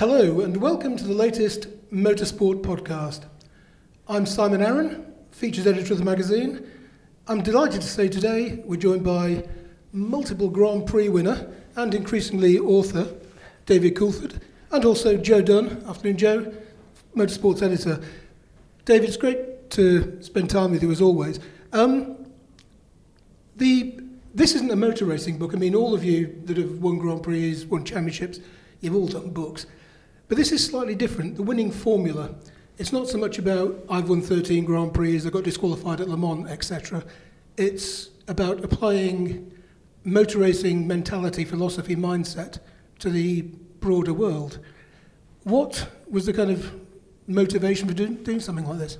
Hello, and welcome to the latest Motorsport podcast. I'm Simon Arron, features editor of the magazine. I'm delighted to say today we're joined by multiple Grand Prix winner and increasingly author David Coulthard, and also Joe Dunn. Afternoon, Joe, Motorsports editor. David, it's great to spend time with you as always. Um, the this isn't a motor racing book. I mean, all of you that have won Grand Prix, won championships, you've all done books. But this is slightly different. The winning formula, it's not so much about I've won 13 Grand Prix, I got disqualified at Le Mans, etc. It's about applying motor racing mentality, philosophy, mindset to the broader world. What was the kind of motivation for doing, doing something like this?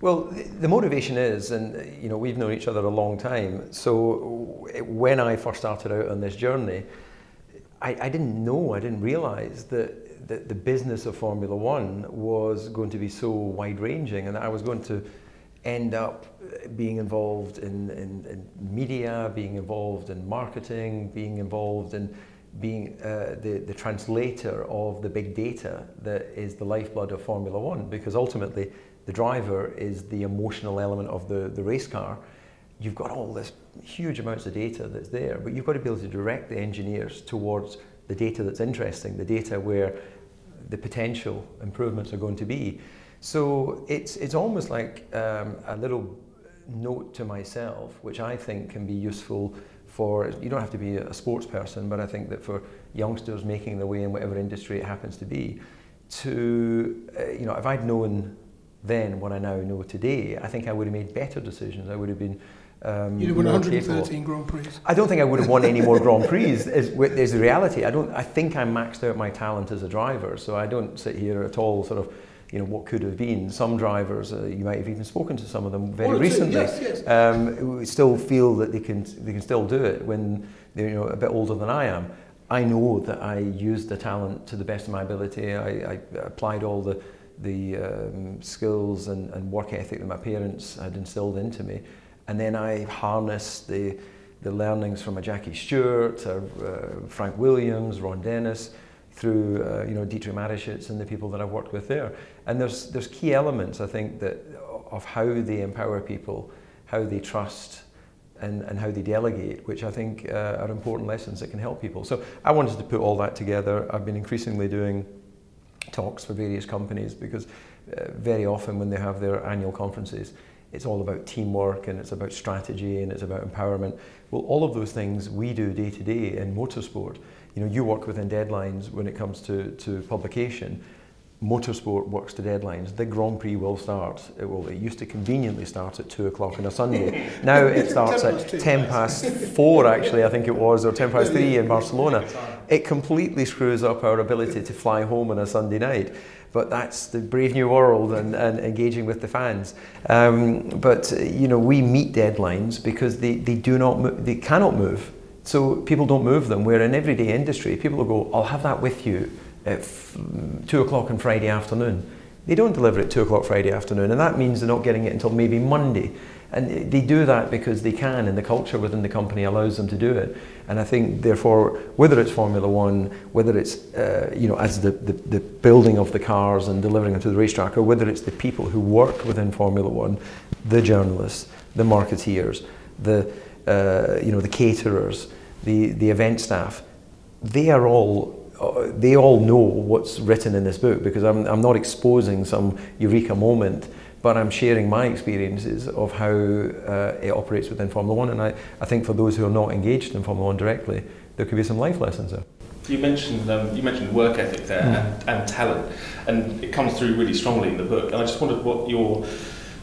Well, the motivation is, and you know, we've known each other a long time. So when I first started out on this journey, I, I didn't know, I didn't realise that the, the business of Formula One was going to be so wide ranging and I was going to end up being involved in, in, in media, being involved in marketing, being involved in being uh, the, the translator of the big data that is the lifeblood of Formula One because ultimately the driver is the emotional element of the, the race car. You've got all this huge amounts of data that's there, but you've got to be able to direct the engineers towards the data that's interesting, the data where the potential improvements are going to be. So it's, it's almost like um, a little note to myself, which I think can be useful for, you don't have to be a sports person, but I think that for youngsters making their way in whatever industry it happens to be, to, uh, you know, if I'd known then what I now know today, I think I would have made better decisions. I would have been um, You'd have won 113 Grand Prix. I don't think I would have won any more Grand Prix. Is, is the reality. I don't. I think I maxed out my talent as a driver. So I don't sit here at all sort of, you know, what could have been. Some drivers, uh, you might have even spoken to some of them very One recently. Yes, yes. Um, still feel that they can they can still do it when they're you know a bit older than I am. I know that I used the talent to the best of my ability. I, I applied all the the um, skills and, and work ethic that my parents had instilled into me. And then I harnessed the, the learnings from a Jackie Stewart, uh, Frank Williams, Ron Dennis, through uh, you know Dietrich Mateschitz and the people that I've worked with there. And there's there's key elements I think that of how they empower people, how they trust, and, and how they delegate, which I think uh, are important lessons that can help people. So I wanted to put all that together. I've been increasingly doing talks for various companies because uh, very often when they have their annual conferences, it's all about teamwork and it's about strategy and it's about empowerment. Well, all of those things we do day to day in motorsport. You know, you work within deadlines when it comes to, to publication. Motorsport works to deadlines. The Grand Prix will start. It will. It used to conveniently start at two o'clock on a Sunday. now it starts at ten past four. Actually, I think it was, or ten past three in Barcelona. It completely screws up our ability to fly home on a Sunday night but that's the brave new world and, and engaging with the fans. Um, but you know, we meet deadlines because they, they do not mo- they cannot move. So people don't move them. Where in everyday industry, people will go, "I'll have that with you at f- two o'clock on Friday afternoon." They don't deliver it two o'clock Friday afternoon, and that means they're not getting it until maybe Monday. And they do that because they can, and the culture within the company allows them to do it. And I think, therefore, whether it's Formula One, whether it's uh, you know as the, the, the, building of the cars and delivering them to the racetrack, or whether it's the people who work within Formula One, the journalists, the marketeers, the uh, you know the caterers, the the event staff, they are all uh, they all know what's written in this book because I'm, I'm not exposing some eureka moment but I'm sharing my experiences of how uh, it operates within Formula One. And I, I think for those who are not engaged in Formula One directly, there could be some life lessons there. You mentioned um, you mentioned work ethic there mm. and, and talent, and it comes through really strongly in the book. And I just wondered what your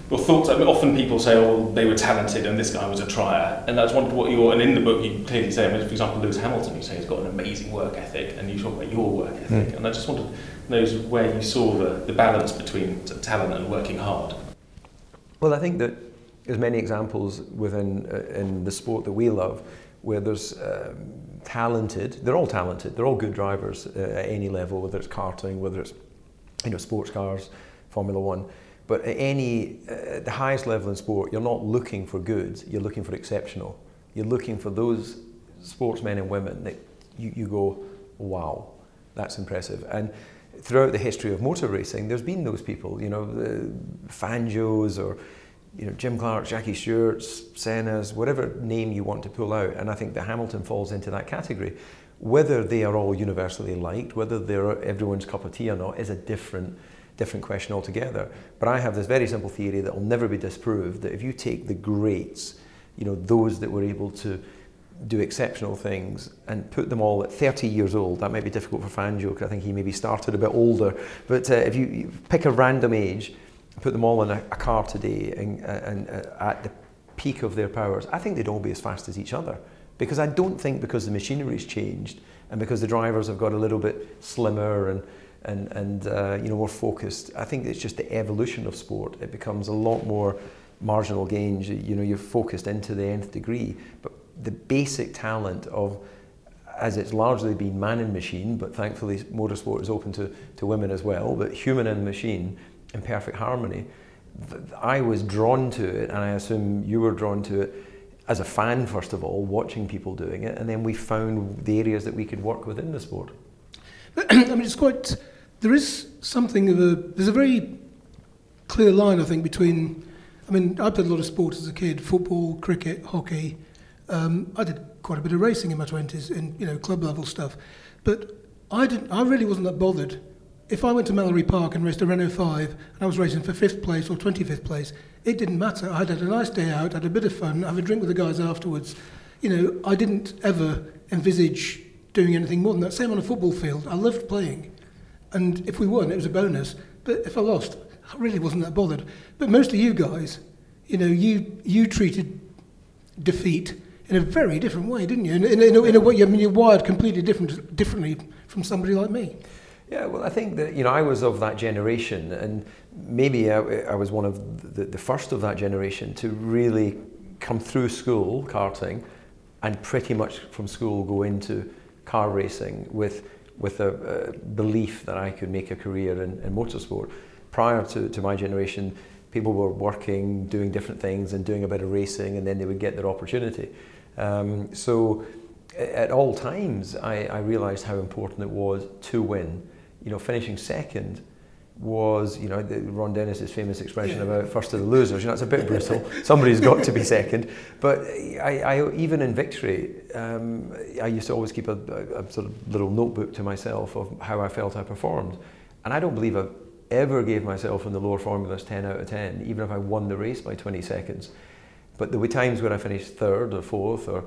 your thoughts. I mean, often people say, "Oh, they were talented, and this guy was a trier." And I just wondered what your and in the book you clearly say, I mean, for example, Lewis Hamilton, you say he's got an amazing work ethic, and you talk about your work ethic. Mm. And I just wanted knows where you saw the, the balance between talent and working hard? Well, I think that there's many examples within uh, in the sport that we love where there's um, talented, they're all talented, they're all good drivers uh, at any level, whether it's karting, whether it's you know sports cars, Formula One. But at any uh, the highest level in sport, you're not looking for good, you're looking for exceptional. You're looking for those sportsmen and women that you, you go, wow, that's impressive. And throughout the history of motor racing, there's been those people, you know, the Fangio's or you know, Jim Clark, Jackie Stewart's, Senna's, whatever name you want to pull out. And I think that Hamilton falls into that category. Whether they are all universally liked, whether they're everyone's cup of tea or not, is a different, different question altogether. But I have this very simple theory that will never be disproved that if you take the greats, you know, those that were able to do exceptional things and put them all at 30 years old. That might be difficult for Fangio because I think he maybe started a bit older. But uh, if you, you, pick a random age, put them all in a, a car today and, and uh, at the peak of their powers, I think they'd all be as fast as each other. Because I don't think because the machinery's changed and because the drivers have got a little bit slimmer and and, and uh, you know more focused. I think it's just the evolution of sport. It becomes a lot more marginal gains. You know, you're focused into the nth degree, but the basic talent of as it's largely been man and machine, but thankfully motorsport is open to, to women as well, but human and machine in perfect harmony. I was drawn to it, and I assume you were drawn to it as a fan, first of all, watching people doing it, and then we found the areas that we could work within the sport. I mean, it's quite. There is something of a. There's a very clear line, I think, between. I mean, I played a lot of sports as a kid: football, cricket, hockey. Um, I did quite a bit of racing in my twenties, in you know club level stuff, but I didn't. I really wasn't that bothered if I went to Mallory Park and raced a Renault 5 and I was racing for fifth place or 25th place, it didn't matter. I'd had a nice day out, had a bit of fun, have a drink with the guys afterwards. You know, I didn't ever envisage doing anything more than that. Same on a football field. I loved playing. And if we won, it was a bonus. But if I lost, I really wasn't that bothered. But most of you guys, you know, you, you treated defeat in a very different way, didn't you? In, in, in, a, in a way, I mean, you're wired completely different, differently from somebody like me. Yeah, well, I think that you know I was of that generation, and maybe I, I was one of the, the first of that generation to really come through school karting, and pretty much from school go into car racing with with a, a belief that I could make a career in, in motorsport. Prior to, to my generation, people were working, doing different things, and doing a bit of racing, and then they would get their opportunity. Um, so at all times, I, I realised how important it was to win you know, finishing second was, you know, the, Ron Dennis's famous expression about first to the losers. You know, it's a bit brutal. Somebody's got to be second. But I, I even in victory, um, I used to always keep a, a, sort of little notebook to myself of how I felt I performed. And I don't believe I ever gave myself in the lower formulas 10 out of 10, even if I won the race by 20 seconds. But there were times when I finished third or fourth or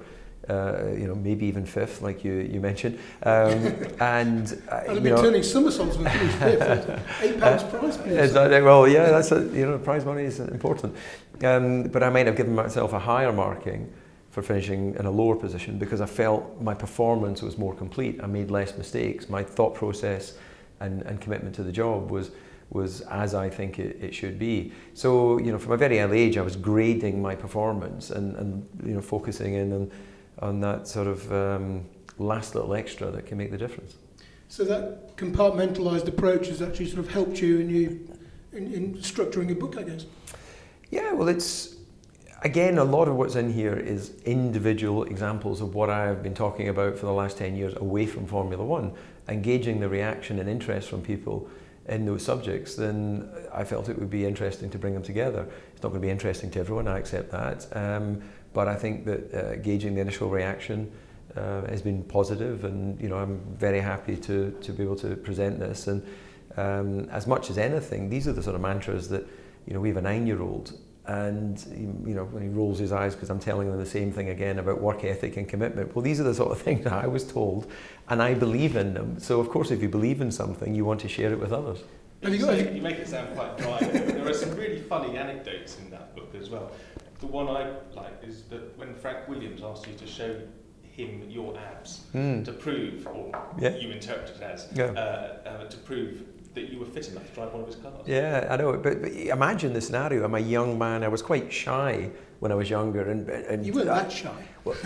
uh, you know, maybe even fifth, like you, you mentioned. Um, and uh, I'd be turning somersaults with fifth. Eight pounds prize money. well, yeah, that's a, you know, prize money is important. Um, but I might have given myself a higher marking for finishing in a lower position because I felt my performance was more complete. I made less mistakes. My thought process and, and commitment to the job was was as I think it, it should be. So, you know, from a very early age, I was grading my performance and, and you know, focusing in on on that sort of um, last little extra that can make the difference. So that compartmentalized approach has actually sort of helped you in you in, in structuring a book, I guess. Yeah, well, it's again a lot of what's in here is individual examples of what I have been talking about for the last ten years away from Formula One, engaging the reaction and interest from people in those subjects, then I felt it would be interesting to bring them together. It's not going to be interesting to everyone, I accept that. Um, but I think that uh, gauging the initial reaction uh, has been positive, and you know I'm very happy to to be able to present this. And um, as much as anything, these are the sort of mantras that you know we have a nine-year-old, and you know when he rolls his eyes because I'm telling him the same thing again about work ethic and commitment. Well, these are the sort of things that I was told, and I believe in them. So of course, if you believe in something, you want to share it with others. You, you make it sound quite dry. there are some really funny anecdotes in that book as well the one I like is that when Frank Williams asked you to show him your abs mm. to prove, or yeah. you interpret it as, yeah. uh, uh, to prove that you were fit enough to drive one of his cars. Yeah, I know. But, but imagine the scenario. I'm a young man. I was quite shy when I was younger, and, and you weren't that shy. Well,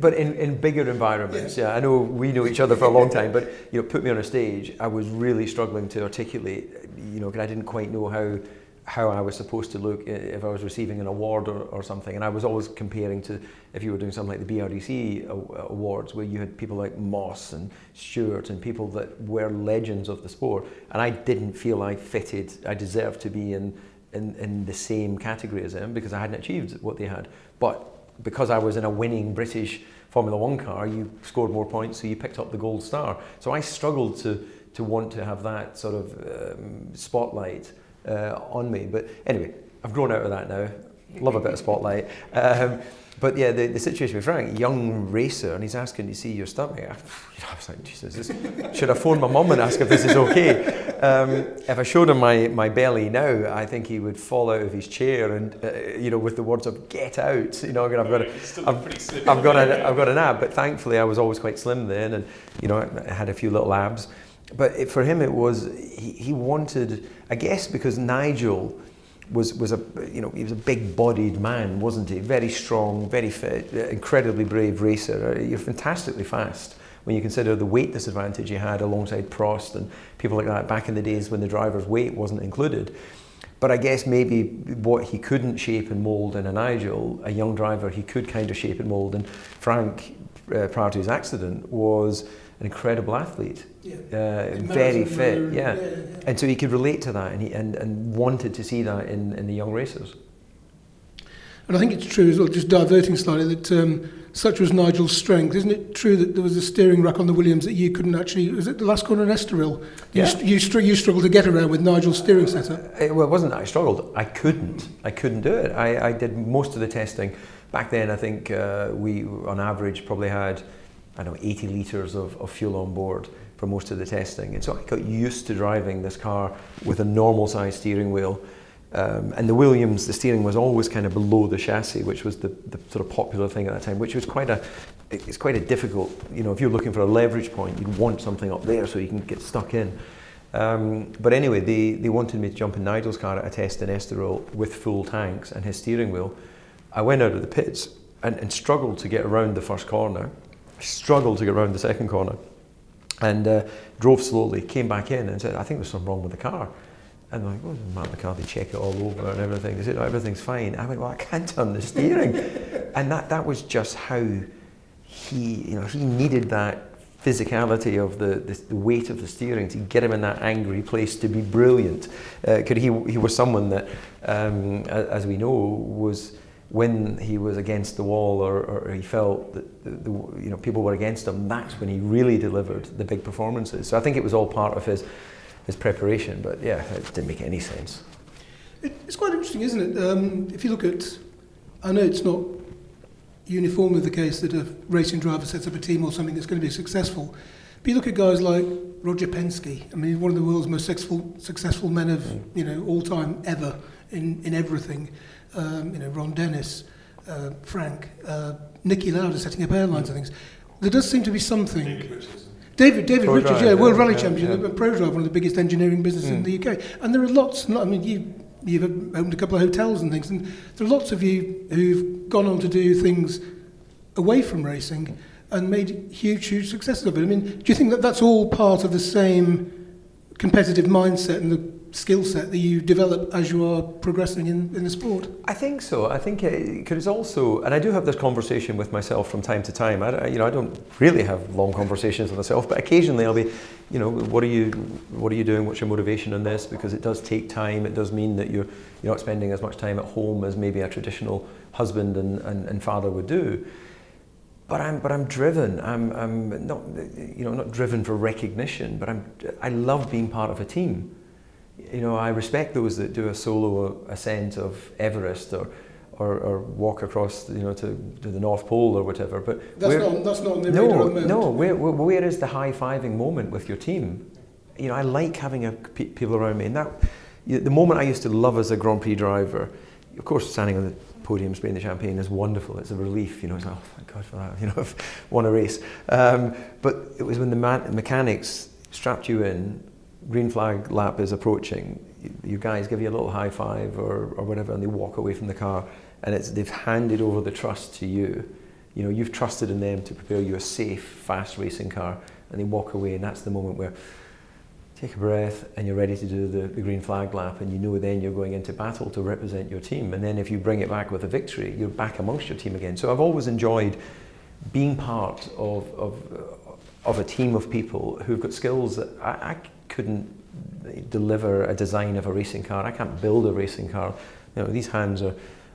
but in, in bigger environments, yeah. yeah. I know we know each other for a long time, but you know, put me on a stage. I was really struggling to articulate. You know, because I didn't quite know how how I was supposed to look if I was receiving an award or, or something. And I was always comparing to if you were doing something like the BRDC awards, where you had people like Moss and Stewart and people that were legends of the sport. And I didn't feel I fitted, I deserved to be in, in, in the same category as them because I hadn't achieved what they had. But because I was in a winning British Formula One car, you scored more points, so you picked up the gold star. So I struggled to, to want to have that sort of um, spotlight uh, on me. But anyway, I've grown out of that now. Love a bit of spotlight. Um, but yeah, the, the situation with Frank, young racer, and he's asking to see your stomach. I, I was like, Jesus, this, should I phone my mum and ask if this is okay? Um, if I showed him my, my belly now, I think he would fall out of his chair and, uh, you know, with the words of "get out," you know, I've got a, I've, I've got a, I've got an ab. But thankfully, I was always quite slim then, and you know, I had a few little abs. But it, for him, it was he, he wanted, I guess, because Nigel was was a you know he was a big-bodied man, wasn't he? Very strong, very fit, incredibly brave racer. Uh, you're fantastically fast when you consider the weight disadvantage he had alongside Prost and people like that back in the days when the driver's weight wasn't included. But I guess maybe what he couldn't shape and mould in a Nigel, a young driver, he could kind of shape and mould. And Frank, uh, prior to his accident, was an incredible athlete, yeah. uh, very fit, yeah. Yeah, yeah. and so he could relate to that, and he and, and wanted to see that in, in the young racers. And I think it's true as well, just diverting slightly, that um, such was Nigel's strength. Isn't it true that there was a steering rack on the Williams that you couldn't actually, was it the last corner in Estoril? Yeah. You, you, str- you struggled to get around with Nigel's steering setup? It, well, it wasn't that I struggled. I couldn't. I couldn't do it. I, I did most of the testing. Back then, I think uh, we, on average, probably had I don't know, 80 litres of, of fuel on board for most of the testing. And so I got used to driving this car with a normal size steering wheel. Um, and the Williams, the steering was always kind of below the chassis, which was the, the sort of popular thing at that time, which was quite a, it's quite a difficult, you know, if you're looking for a leverage point, you'd want something up there so you can get stuck in. Um, but anyway, they, they wanted me to jump in Nigel's car at a test in Estoril with full tanks and his steering wheel. I went out of the pits and, and struggled to get around the first corner struggled to get around the second corner and uh, drove slowly, came back in and said, I think there's something wrong with the car. And they're like, well, car, they check it all over and everything. They said, oh, everything's fine. I went, well, I can't turn the steering. and that, that was just how he, you know, he needed that physicality of the, the, the, weight of the steering to get him in that angry place to be brilliant. Uh, he, he was someone that, um, as we know, was when he was against the wall or, or he felt that the, the, you know people were against him, that's when he really delivered the big performances. So I think it was all part of his his preparation. But yeah, it didn't make any sense. It, it's quite interesting, isn't it? Um, if you look at, I know it's not uniformly the case that a racing driver sets up a team or something that's going to be successful. But you look at guys like Roger Penske. I mean, he's one of the world's most successful successful men of mm. you know all time ever in in everything um, you know, Ron Dennis, uh, Frank, uh, Nicky Lauda setting up airlines and things. There does seem to be something. David David, Pro Richards, drive, yeah, World Rally yeah, Champion, yeah. ProDrive, one of the biggest engineering businesses mm. in hmm. the UK. And there are lots, I mean, you, you've owned a couple of hotels and things, and there are lots of you who've gone on to do things away from racing and made huge, huge successes of it. I mean, do you think that that's all part of the same competitive mindset and the skill set that you develop as you are progressing in, in the sport? I think so. I think it, it's also, and I do have this conversation with myself from time to time. I, you know, I don't really have long conversations with myself, but occasionally I'll be, you know, what are you, what are you doing? What's your motivation in this? Because it does take time. It does mean that you're, you're not spending as much time at home as maybe a traditional husband and, and, and father would do but I'm but I'm driven. I'm I'm not you know not driven for recognition, but I'm I love being part of a team you know, I respect those that do a solo ascent of Everest or, or, or walk across, you know, to, to the North Pole or whatever. But that's not that's not the no, No, where, where, where is the high fiving moment with your team? You know, I like having a, people around me, and that the moment I used to love as a Grand Prix driver, of course, standing on the podium spraying the champagne is wonderful. It's a relief, you know. It's like, oh, thank God for that. You know, I've won a race. Um, but it was when the man- mechanics strapped you in green flag lap is approaching, you guys give you a little high five or, or whatever, and they walk away from the car, and it's they've handed over the trust to you. You know, you've trusted in them to prepare you a safe, fast racing car, and they walk away, and that's the moment where, take a breath, and you're ready to do the, the green flag lap, and you know then you're going into battle to represent your team. And then if you bring it back with a victory, you're back amongst your team again. So I've always enjoyed being part of, of, of a team of people who've got skills that I, I couldn't deliver a design of a racing car. I can't build a racing car. You know, these hands are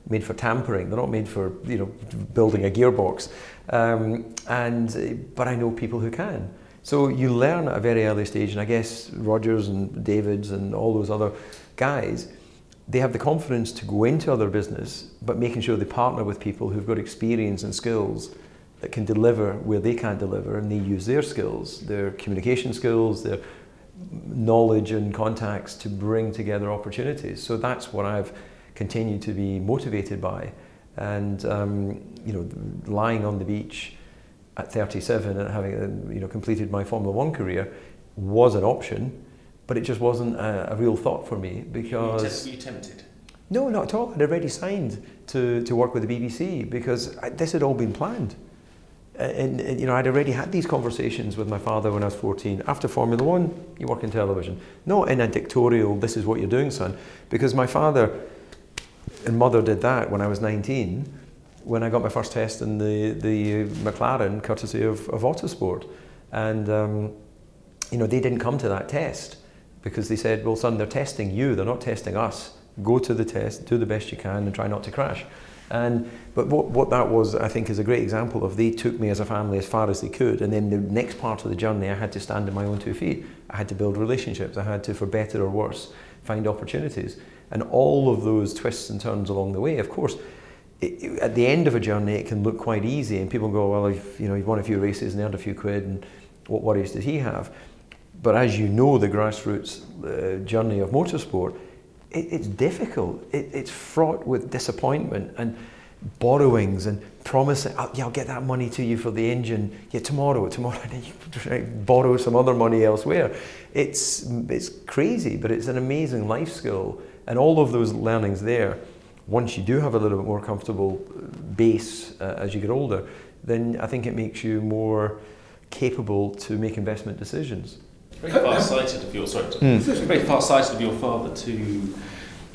made for tampering. They're not made for you know building a gearbox. Um, and but I know people who can. So you learn at a very early stage, and I guess Rogers and Davids and all those other guys, they have the confidence to go into other business, but making sure they partner with people who've got experience and skills that can deliver where they can't deliver, and they use their skills, their communication skills, their knowledge and contacts to bring together opportunities. So that's what I've continued to be motivated by. And um, you know, lying on the beach at 37 and having uh, you know completed my Formula One career was an option, but it just wasn't a, a real thought for me because. Were you tempted? No, not at all. I'd already signed to, to work with the BBC because I, this had all been planned. And, and, you know, I'd already had these conversations with my father when I was 14. After Formula One, you work in television. Not in a dictatorial, this is what you're doing, son. Because my father and mother did that when I was 19, when I got my first test in the, the McLaren, courtesy of, of Autosport. And, um, you know, they didn't come to that test because they said, well, son, they're testing you, they're not testing us. Go to the test, do the best you can, and try not to crash. And but what, what that was, I think, is a great example of they took me as a family as far as they could, and then the next part of the journey, I had to stand on my own two feet. I had to build relationships. I had to, for better or worse, find opportunities, and all of those twists and turns along the way. Of course, it, it, at the end of a journey, it can look quite easy, and people go, "Well, you've, you know, you've won a few races and earned a few quid, and what worries does he have?" But as you know, the grassroots uh, journey of motorsport it, it's difficult. It, it's fraught with disappointment and borrowings and promising, oh, yeah, I'll get that money to you for the engine. Yeah, tomorrow, tomorrow, and you borrow some other money elsewhere. It's, it's crazy, but it's an amazing life skill. And all of those learnings there, once you do have a little bit more comfortable base uh, as you get older, then I think it makes you more capable to make investment decisions. Very far-sighted of your sorry, mm. very far-sighted of your father to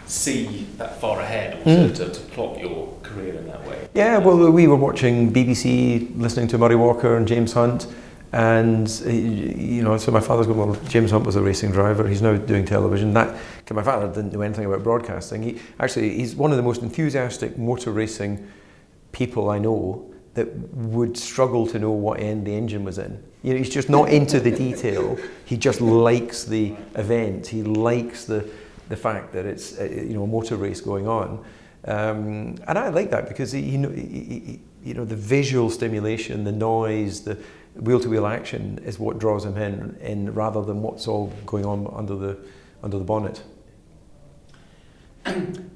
see that far ahead, or mm. to, to, plot your career in that way. Yeah, well, we were watching BBC, listening to Murray Walker and James Hunt, and you know, so my father's going. Well, James Hunt was a racing driver. He's now doing television. That my father didn't know anything about broadcasting. He actually he's one of the most enthusiastic motor racing people I know that would struggle to know what end the engine was in. You know, he's just not into the detail. He just likes the event. He likes the, the fact that it's a, uh, you know a motor race going on, um, and I like that because he, he, he, you know the visual stimulation, the noise, the wheel-to-wheel action is what draws him in, in rather than what's all going on under the under the bonnet.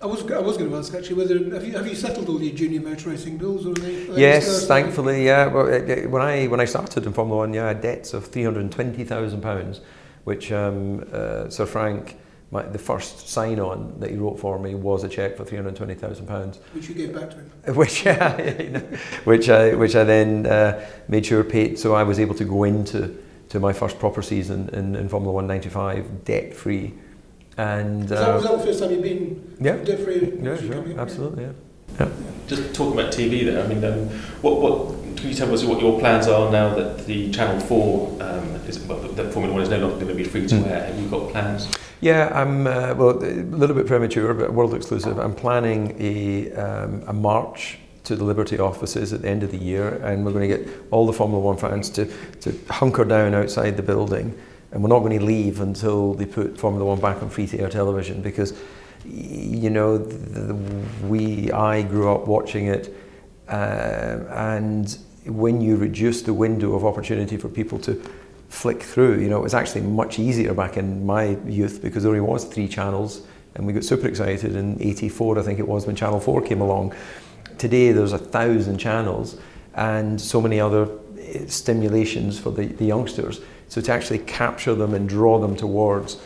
I was, I was going to ask actually whether have you, have you settled all your junior motor racing bills or they, yes thankfully yeah. Well, when I when I started in Formula One yeah I had debts of three hundred and twenty thousand pounds which um, uh, Sir Frank my, the first sign on that he wrote for me was a cheque for three hundred twenty thousand pounds. Which you gave back to him. Which yeah, you know, which I which I then uh, made sure paid so I was able to go into to my first proper season in, in Formula One ninety five debt free and was, that, was that the first time you've been yeah, debt free? Yeah, sure, absolutely, yeah. yeah. Just talking about TV there. I mean, um, what what can you tell us what your plans are now that the Channel Four um, is well, that Formula One is no longer going to be free to mm. air? Have you got plans? Yeah, I'm uh, well a little bit premature, but world exclusive. I'm planning a um, a march to the Liberty offices at the end of the year, and we're going to get all the Formula One fans to to hunker down outside the building and we're not going to leave until they put Formula One back on free to air television because you know the, the, we I grew up watching it uh, and when you reduce the window of opportunity for people to flick through you know it was actually much easier back in my youth because there only was three channels and we got super excited in 84 I think it was when channel 4 came along. Today there's a thousand channels and so many other eh, stimulations for the, the youngsters so to actually capture them and draw them towards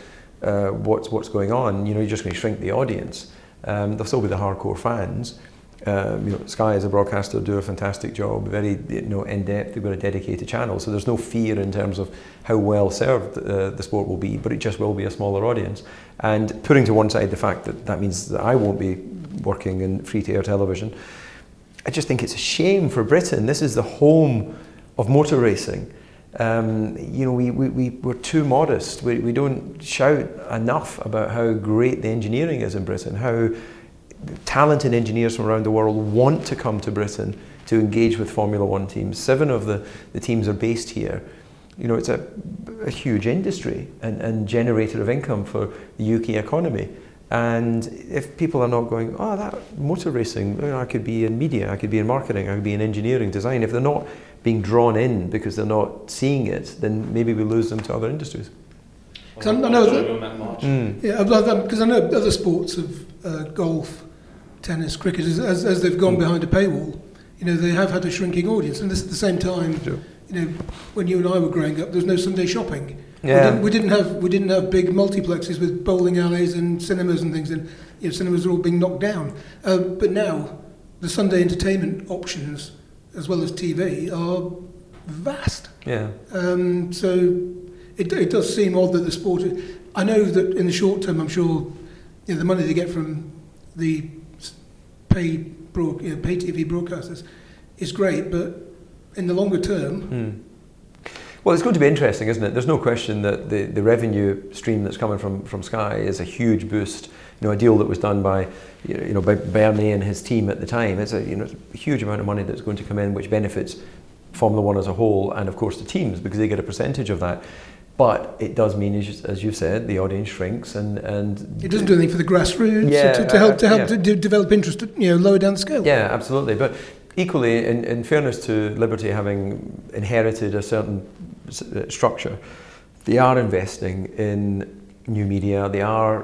uh, what's what's going on, you know, you're just going to shrink the audience. Um, there'll still be the hardcore fans, Um, you know, Sky as a broadcaster do a fantastic job, very you know in depth. They've got a dedicated channel, so there's no fear in terms of how well served uh, the sport will be. But it just will be a smaller audience. And putting to one side the fact that that means that I won't be working in free-to-air television, I just think it's a shame for Britain. This is the home of motor racing. Um, you know, we, we, we, we're too modest. We, we don't shout enough about how great the engineering is in Britain, how talented engineers from around the world want to come to Britain to engage with Formula One teams. Seven of the, the teams are based here. You know, it's a, a huge industry and, and generator of income for the UK economy. And if people are not going, oh, that motor racing, I could be in media, I could be in marketing, I could be in engineering, design, if they're not being drawn in because they're not seeing it, then maybe we lose them to other industries. Because I know that- that march. Mm. Yeah, because I know other sports of uh, golf, tennis, cricket, as, as, as they've gone Mm. behind a paywall, you know, they have had a shrinking audience. And this at the same time, Sure. you know, when you and I were growing up, there was no Sunday shopping. Yeah. We, didn't, we didn't have we didn't have big multiplexes with bowling alleys and cinemas and things, and you know, cinemas are all being knocked down. Uh, but now, the Sunday entertainment options, as well as TV, are vast. Yeah. Um, so it, it does seem odd that the sport. I know that in the short term, I'm sure you know, the money they get from the pay broad, you know, pay TV broadcasters is great, but in the longer term, Hmm. Well, it's going to be interesting, isn't it? There's no question that the, the revenue stream that's coming from, from Sky is a huge boost. Know, a deal that was done by, you know, by Bernie and his team at the time. It's a, you know, it's a huge amount of money that's going to come in, which benefits Formula One as a whole, and of course the teams because they get a percentage of that. But it does mean, as you- as you've said, the audience shrinks, and and it doesn't do anything for the grassroots Yeah, to, to help to uh, help yeah. to de- develop interest, you know, lower down the scale. Yeah, absolutely. But equally, in, in fairness to Liberty having inherited a certain uh, structure, they are investing in new media. They are,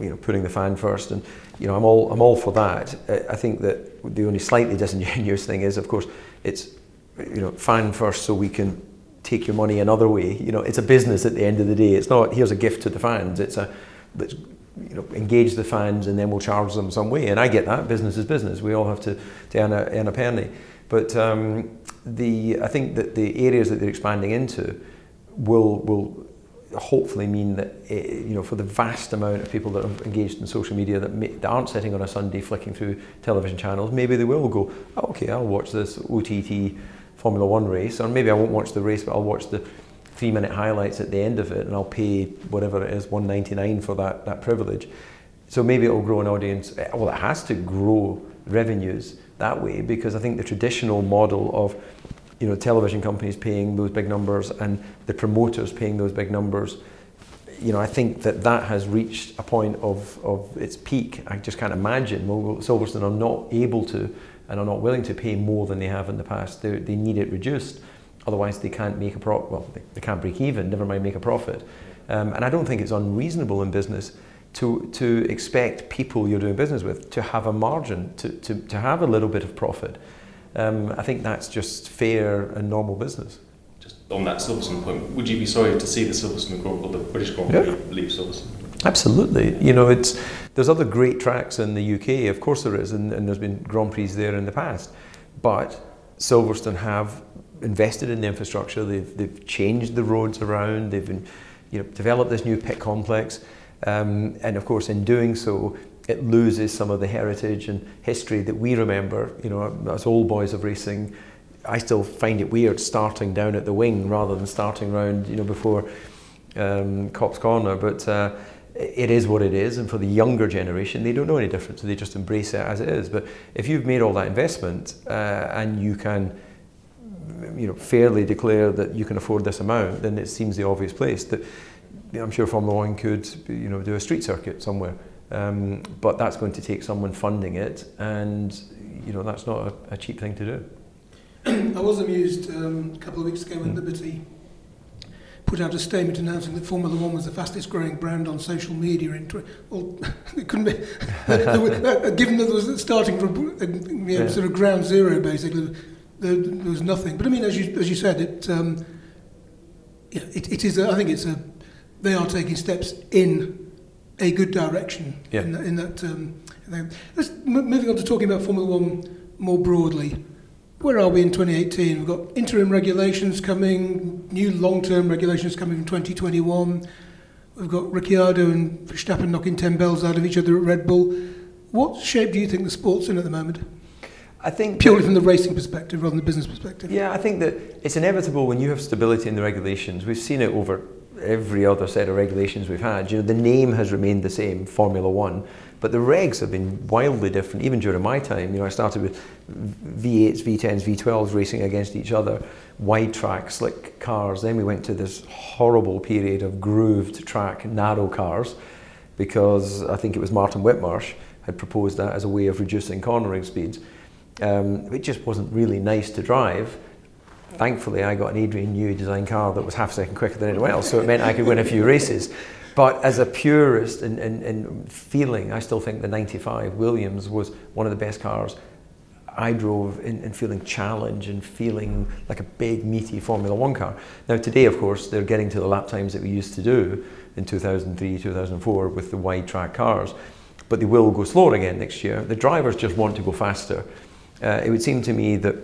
you know, putting the fan first, and you know, I'm all I'm all for that. I- think that the only slightly disingenuous thing is, of course, it's you know, fan first, so we can take your money another way. You know, it's a business at the end of the day. It's not here's a gift to the fans. It's a let's you know engage the fans and then we'll charge them some way. And I get that business is business. We all have to, to earn, a, earn a penny. But um, the I think that the areas that they're expanding into will will hopefully mean that eh, you know for the vast amount of people that are engaged in social media that, may, that aren't sitting on a Sunday flicking through television channels, maybe they will go, oh, okay, I'll watch this OTT Formula One race, or maybe I won't watch the race, but I'll watch the three minute highlights at the end of it, and I'll pay whatever it is, one ninety nine for that that privilege. So maybe it will grow an audience. eh, Well, it has to grow revenues that way because I think the traditional model of you know television companies paying those big numbers and the promoters paying those big numbers you know I think that that has reached a point of, of its peak. I just can't imagine well, Silverstone are not able to and are not willing to pay more than they have in the past. They, they need it reduced. Otherwise they can't make a profit well they, they can't break even never mind make a profit. Um, and I don't think it's unreasonable in business to, to expect people you're doing business with to have a margin, to, to, to have a little bit of profit. Um, I think that's just fair and normal business. Just on that Silverstone point, would you be sorry to see the Silverstone Grand or the British Grand Yeah. Prix leave Silverstone? Absolutely. You know, it's there's other great tracks in the UK, of course there is, and, and there's been Grand Prix there in the past. But Silverstone have invested in the infrastructure. They've they've changed the roads around. They've been, you know, developed this new pit complex, um, and of course, in doing so, it loses some of the heritage and history that we remember. You know, as old boys of racing, I still find it weird starting down at the wing rather than starting round, you know, before um, Copse Corner. But uh, it is what it is, and for the younger generation, they don't know any different, so they just embrace it as it is. But if you've made all that investment uh, and you can, you know, fairly declare that you can afford this amount, then it seems the obvious place that I'm sure Formula One could, you know, do a street circuit somewhere. Um, but that's going to take someone funding it, and you know that's not a, a cheap thing to do. I was amused um, a couple of weeks ago when Liberty put out a statement announcing that Formula One was the fastest growing brand on social media in. Tw- well, it couldn't be. were- uh, given that it was starting from uh, you know, Yeah. sort of ground zero, basically, there, there was nothing. But I mean, as you as you said, it um, it, it is. A, I think it's a. They are taking steps in a good direction Yeah. in, that- in that. Um, let's m- moving on to talking about Formula One more broadly. Where are we in 2018? We've got interim regulations coming, new long-term regulations coming in 2021. We've got Ricciardo and Verstappen knocking 10 bells out of each other at Red Bull. What shape do you think the sport's in at the moment? I think Purely from the racing perspective rather than the business perspective. Yeah, I think that it's inevitable when you have stability in the regulations. We've seen it over every other set of regulations we've had. You know, the name has remained the same, Formula One, but the regs have been wildly different. Even during my time, you know, I started with V8s, V10s, V12s racing against each other, wide track, slick cars. Then we went to this horrible period of grooved track, narrow cars, because I think it was Martin Whitmarsh had proposed that as a way of reducing cornering speeds. Um, it just wasn't really nice to drive. Thankfully, I got an Adrian Newey design car that was half a second quicker than anyone else, so it meant I could win a few races. But as a purist and, feeling, I still think the 95 Williams was one of the best cars I drove in, in feeling challenge and feeling like a big, meaty Formula One car. Now, today, of course, they're getting to the lap times that we used to do in 2003, 2004 with the wide track cars, but they will go slower again next year. The drivers just want to go faster. Uh, it would seem to me that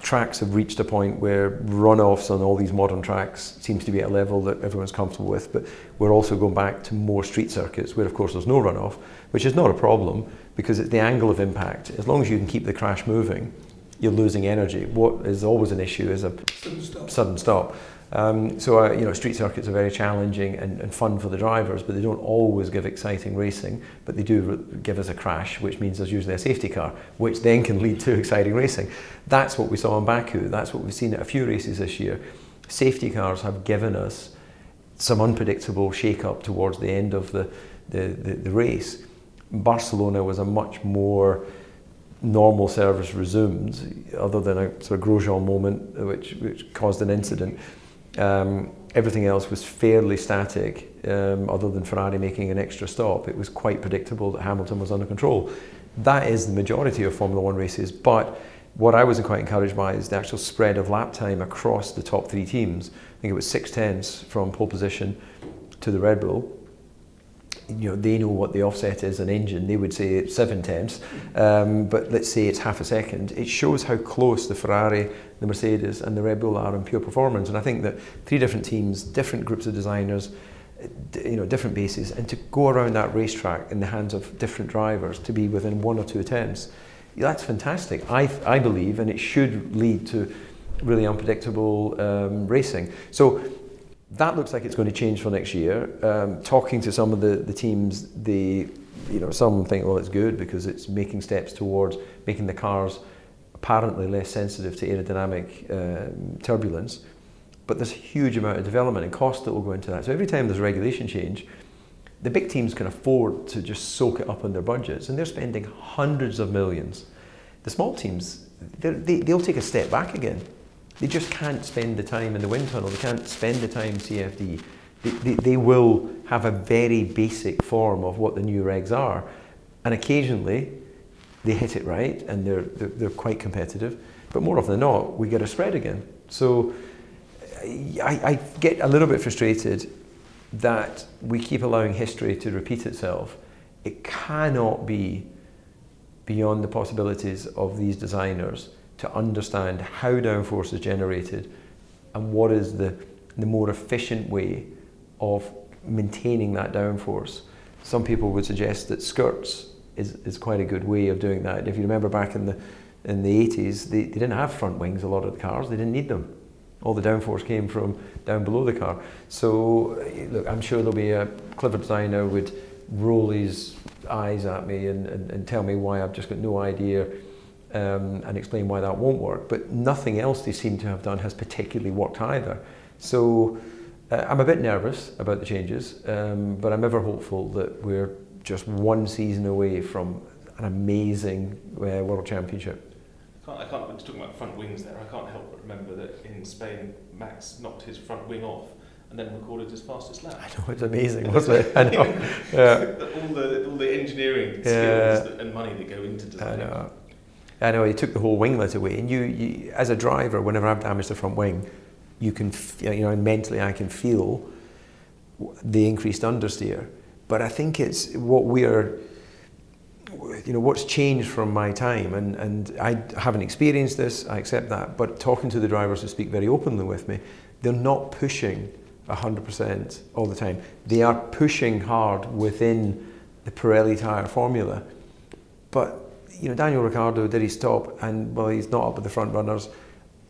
tracks have reached a point where runoffs on all these modern tracks seems to be at a level that everyone's comfortable with, but we're also going back to more street circuits where, of course, there's no runoff, which is not a problem because it's the angle of impact. As long as you can keep the crash moving, you're losing energy. What is always an issue is a Sudden stop. sudden stop. Um, so, uh, you know, street circuits are very challenging and, and fun for the drivers, but they don't always give exciting racing. But they do give us a crash, which means there's usually a safety car, which then can lead to exciting racing. That's what we saw in Baku. That's what we've seen at a few races this year. Safety cars have given us some unpredictable shake-up towards the end of the, the, the, the race. Barcelona was a much more normal service resumed, other than a sort of Grosjean moment, which, which caused an incident. Um, everything else was fairly static, um, other than Ferrari making an extra stop. It was quite predictable that Hamilton was under control. That is the majority of Formula One races, but what I was quite encouraged by is the actual spread of lap time across the top three teams. I think it was six tenths from pole position to the Red Bull, you know, they know what the offset is an engine, they would say it's seven tenths, um, but let's say it's half a second. It shows how close the Ferrari, the Mercedes, and the Red Bull are in pure performance. And I think that three different teams, different groups of designers, you know, different bases, and to go around that racetrack in the hands of different drivers to be within one or two attempts, that's fantastic. I, I believe, and it should lead to really unpredictable um, racing. So that looks like it's going to change for next year. Um, talking to some of the, the teams, they, you know, some think, well, it's good because it's making steps towards making the cars apparently less sensitive to aerodynamic um, turbulence. But there's a huge amount of development and cost that will go into that. So every time there's a regulation change, the big teams can afford to just soak it up in their budgets, and they're spending hundreds of millions. The small teams, they, they'll take a step back again. They just can't spend the time in the wind tunnel. They can't spend the time CFD. They, they, they will have a very basic form of what the new regs are, and occasionally they hit it right and they're, they're, they're quite competitive. But more often than not, we get a spread again. So I, I get a little bit frustrated that we keep allowing history to repeat itself. It cannot be beyond the possibilities of these designers to understand how downforce is generated and what is the, the more efficient way of maintaining that downforce. Some people would suggest that skirts is, is quite a good way of doing that. If you remember back in the, in the 80s, they, they didn't have front wings, a lot of the cars, they didn't need them. All the downforce came from down below the car. So, look, I'm sure there'll be a clever designer would roll his eyes at me and, and, and tell me why I've just got no idea um, and explain why that won't work. But nothing else they seem to have done has particularly worked either. So uh, I'm a bit nervous about the changes, um, but I'm ever hopeful that we're just one season away from an amazing uh, World Championship. I can't, I can't, when talking about front wings there, I can't help but remember that in Spain, Max knocked his front wing off and then recorded his fastest lap. I know, it's amazing, wasn't it? I know. Yeah. all, the, all the engineering skills Yeah. and money that go into designing. Know. He took the whole winglet away, and you, you, as a driver, whenever I've damaged the front wing, you can, you know, mentally I can feel the increased understeer. But I think it's what we're you know what's changed from my time and, and I haven't experienced this I accept that but talking to the drivers who speak very openly with me they're not pushing 100% all the time they are pushing hard within the Pirelli tyre formula but you know Daniel Ricciardo did he stop and well he's not up with the front runners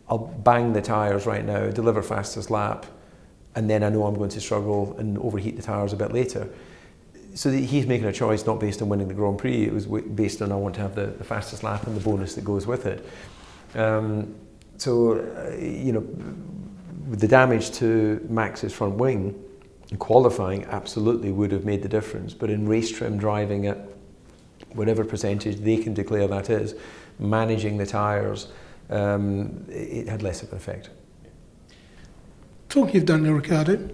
I'll bang the tyres right now deliver fastest lap and then I know I'm going to struggle and overheat the tyres a bit later so he's making a choice not based on winning the Grand Prix. It was based on I want to have the, the fastest lap and the bonus that goes with it. Um, so uh, you know, the damage to Max's front wing in qualifying absolutely would have made the difference. But in race trim driving at whatever percentage they can declare that is, managing the tyres, um, it had less of an effect. Talking of Daniel Ricciardo,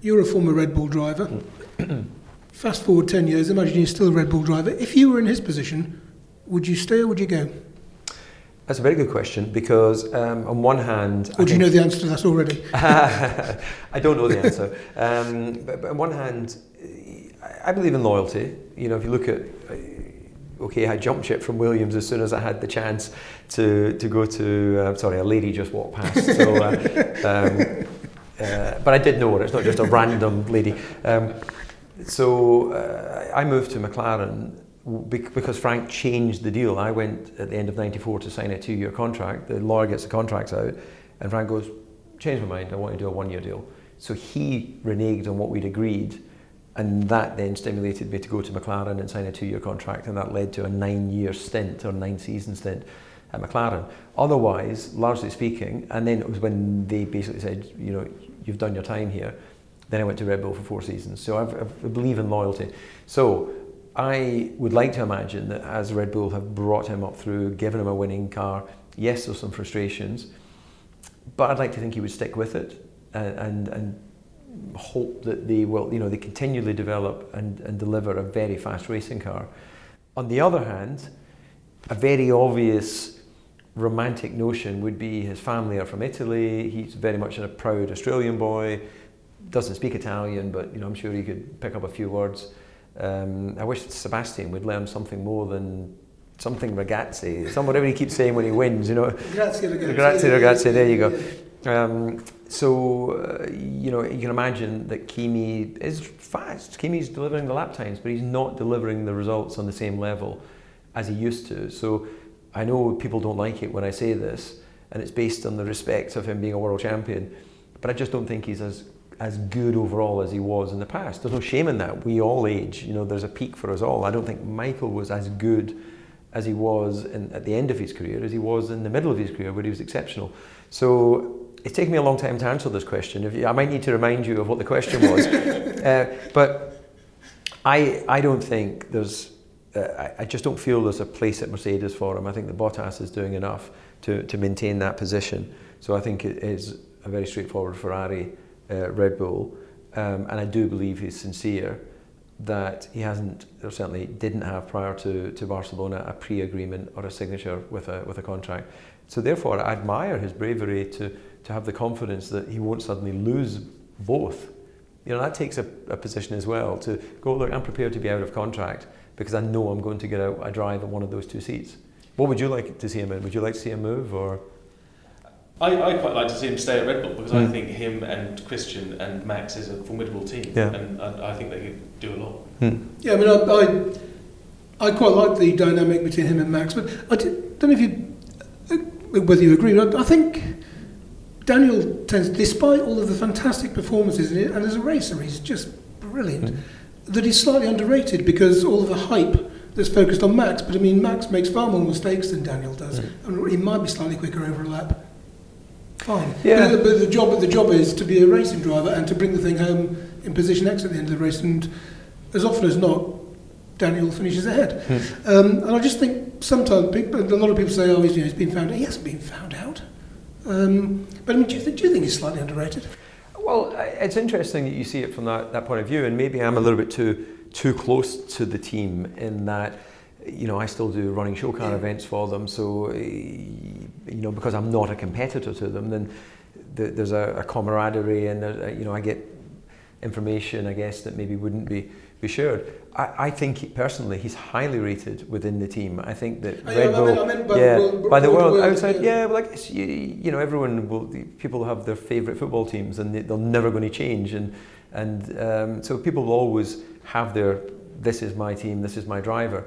you're a former Red Bull driver. Fast forward 10 years, imagine you're still a Red Bull driver. If you were in his position, would you stay or would you go? That's a very good question because, um, on one hand. Or do you know the answer to that already? I don't know the answer. Um, but, but, on one hand, I believe in loyalty. You know, if you look at. Okay, I jumped ship from Williams as soon as I had the chance to, to go to. Uh, sorry, a lady just walked past. So, uh, um, uh, but I did know her. It's not just a random lady. Um, so uh, I moved to McLaren because Frank changed the deal. I went at the end of 94 to sign a two year contract. The lawyer gets the contracts out, and Frank goes, Change my mind, I want to do a one year deal. So he reneged on what we'd agreed, and that then stimulated me to go to McLaren and sign a two year contract, and that led to a nine year stint or nine season stint at McLaren. Otherwise, largely speaking, and then it was when they basically said, You know, you've done your time here then I went to Red Bull for four seasons. So I've, i believe in loyalty. So I would like to imagine that as Red Bull have brought him up through, given him a winning car, yes, there's some frustrations, but I'd like to think he would stick with it and, and, and hope that they will, you know, they continually develop and, and deliver a very fast racing car. On the other hand, a very obvious romantic notion would be his family are from Italy. He's very much a proud Australian boy doesn't speak Italian, but you know, I'm sure he could pick up a few words. Um, I wish Sebastian would learn something more than something ragazzi, some whatever he keeps saying when he wins. You know, grazie ragazzi. Grazie ragazzi. There you go. Um, so uh, you know, you can imagine that Kimi is fast. Kimi's delivering the lap times, but he's not delivering the results on the same level as he used to. So I know people don't like it when I say this, and it's based on the respect of him being a world champion. But I just don't think he's as as good overall as he was in the past. There's no shame in that. We all age. You know, there's a peak for us all. I don't think Michael was as good as he was in, at the end of his career as he was in the middle of his career, where he was exceptional. So it's taken me a long time to answer this question. If you, I might need to remind you of what the question was, uh, but I I don't think there's. Uh, I, I just don't feel there's a place at Mercedes for him. I think the Bottas is doing enough to, to maintain that position. So I think it is a very straightforward Ferrari uh, Red Bull, um, and I do believe he's sincere that he hasn't, or certainly didn't have prior to, to Barcelona, a pre-agreement or a signature with a, with a contract. So therefore, I admire his bravery to, to have the confidence that he won't suddenly lose both. You know, that takes a, a position as well to go, look, I'm prepared to be out of contract because I know I'm going to get out a drive at one of those two seats. What would you like to see him in? Would you like to see him move or? I, I quite like to see him stay at Red Bull because mm. I think him and Christian and Max is a formidable team, yeah. and I, I, think they could do a lot. Mm. Yeah, I mean, I, I, I, quite like the dynamic between him and Max, but I don't know if you uh, whether you agree. But I think Daniel tends, despite all of the fantastic performances, and as a racer, he's just brilliant. Mm. That he's slightly underrated because all of the hype that's focused on Max. But I mean, Max makes far more mistakes than Daniel does, mm. and he might be slightly quicker over a lap fine. Yeah. But, but, the job the job is to be a racing driver and to bring the thing home in position X at the end of the race. And as often as not, Daniel finishes ahead. Hmm. Um, and I just think sometimes people, a lot of people say, "Oh, he's, you know, he's been found out." He hasn't been found out. Um, but I mean, do you, think, do you think he's slightly underrated? Well, it's interesting that you see it from that, that point of view, and maybe I'm a little bit too too close to the team in that you know, I still do running show car events for them. So, eh, you know, because I'm not a competitor to them, then there's a, a camaraderie, and a, you know, I get information, I guess, that maybe wouldn't be, be shared. I, I think personally he's highly rated within the team. I think that Oh, Red Bull, meant- I meant by the world- by the world, world, outside, yeah. yeah. Well, I guess you, you know everyone will. People have their favourite football teams, and they, they're never going to change. And and um, so people will always have their this is my team, this is my driver.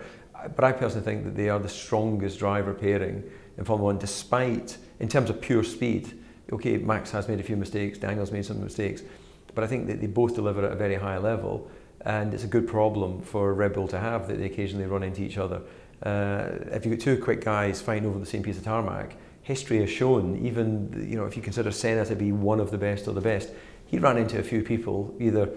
But I personally think that they are the strongest driver pairing in Formula One, despite in terms of pure speed. Okay, Max has made a few mistakes, Daniel's made some mistakes, but I think that they both deliver at a very high level, and it's a good problem for Red Bull to have that they occasionally run into each other. Uh, if you've got two quick guys fighting over the same piece of tarmac, history has shown, even you know, if you consider Senna to be one of the best or the best, he ran into a few people either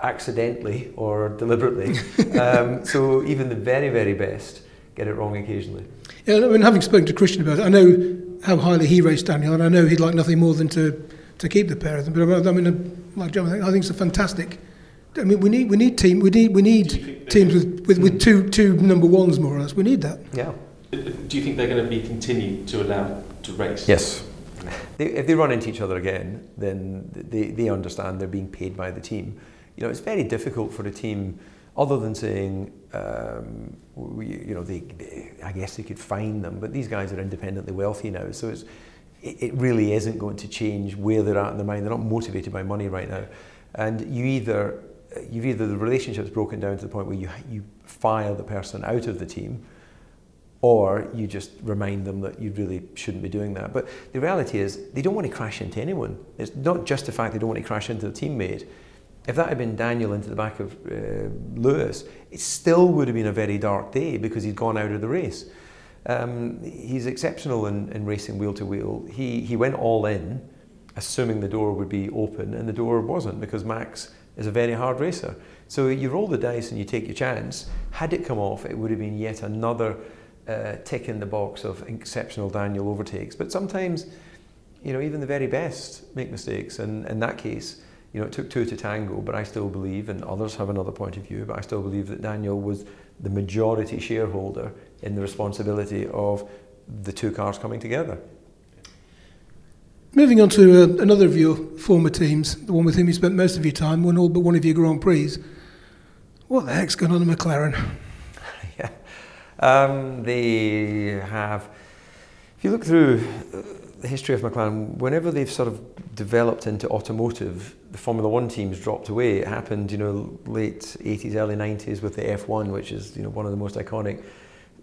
accidentally or deliberately. um, so even the very, very best get it wrong occasionally. Yeah, I mean, having spoken to Christian about it, I know how highly he rates Daniel, and I know he'd like nothing more than to, to keep the pair of them. But I mean, like John, I think, I think it's a fantastic. I mean, we need we need team we need we need teams with, with, with two two number ones more or less. We need that. Yeah. Do you think they're going to be continued to allow to race? Yes. They, if they run into each other again, then they, they understand they're being paid by the team. You know, it's very difficult for a team, other than saying, um, we, you know, they, they, I guess they could find them, but these guys are independently wealthy now, so it's, it, it really isn't going to change where they're at in their mind. They're not motivated by money right now, and you either you've either the relationship's broken down to the point where you you fire the person out of the team, or you just remind them that you really shouldn't be doing that. But the reality is, they don't want to crash into anyone. It's not just the fact they don't want to crash into a teammate. If that had been Daniel into the back of uh, Lewis, it still would have been a very dark day because he'd gone out of the race. Um, he's exceptional in, in racing wheel to wheel. He, he went all in, assuming the door would be open, and the door wasn't because Max is a very hard racer. So you roll the dice and you take your chance. Had it come off, it would have been yet another uh, tick in the box of exceptional Daniel overtakes. But sometimes, you know, even the very best make mistakes. And in that case, you know, it took two to tango, but I still believe, and others have another point of view, but I still believe that Daniel was the majority shareholder in the responsibility of the two cars coming together. Moving on to uh, another of your former teams, the one with whom you spent most of your time, won all but one of your Grand Prix. What the heck's going on in McLaren? yeah. Um, they have, if you look through uh, the history of McLaren, whenever they've sort of developed into automotive, the Formula One teams dropped away. It happened, you know, late 80s, early 90s with the F1, which is, you know, one of the most iconic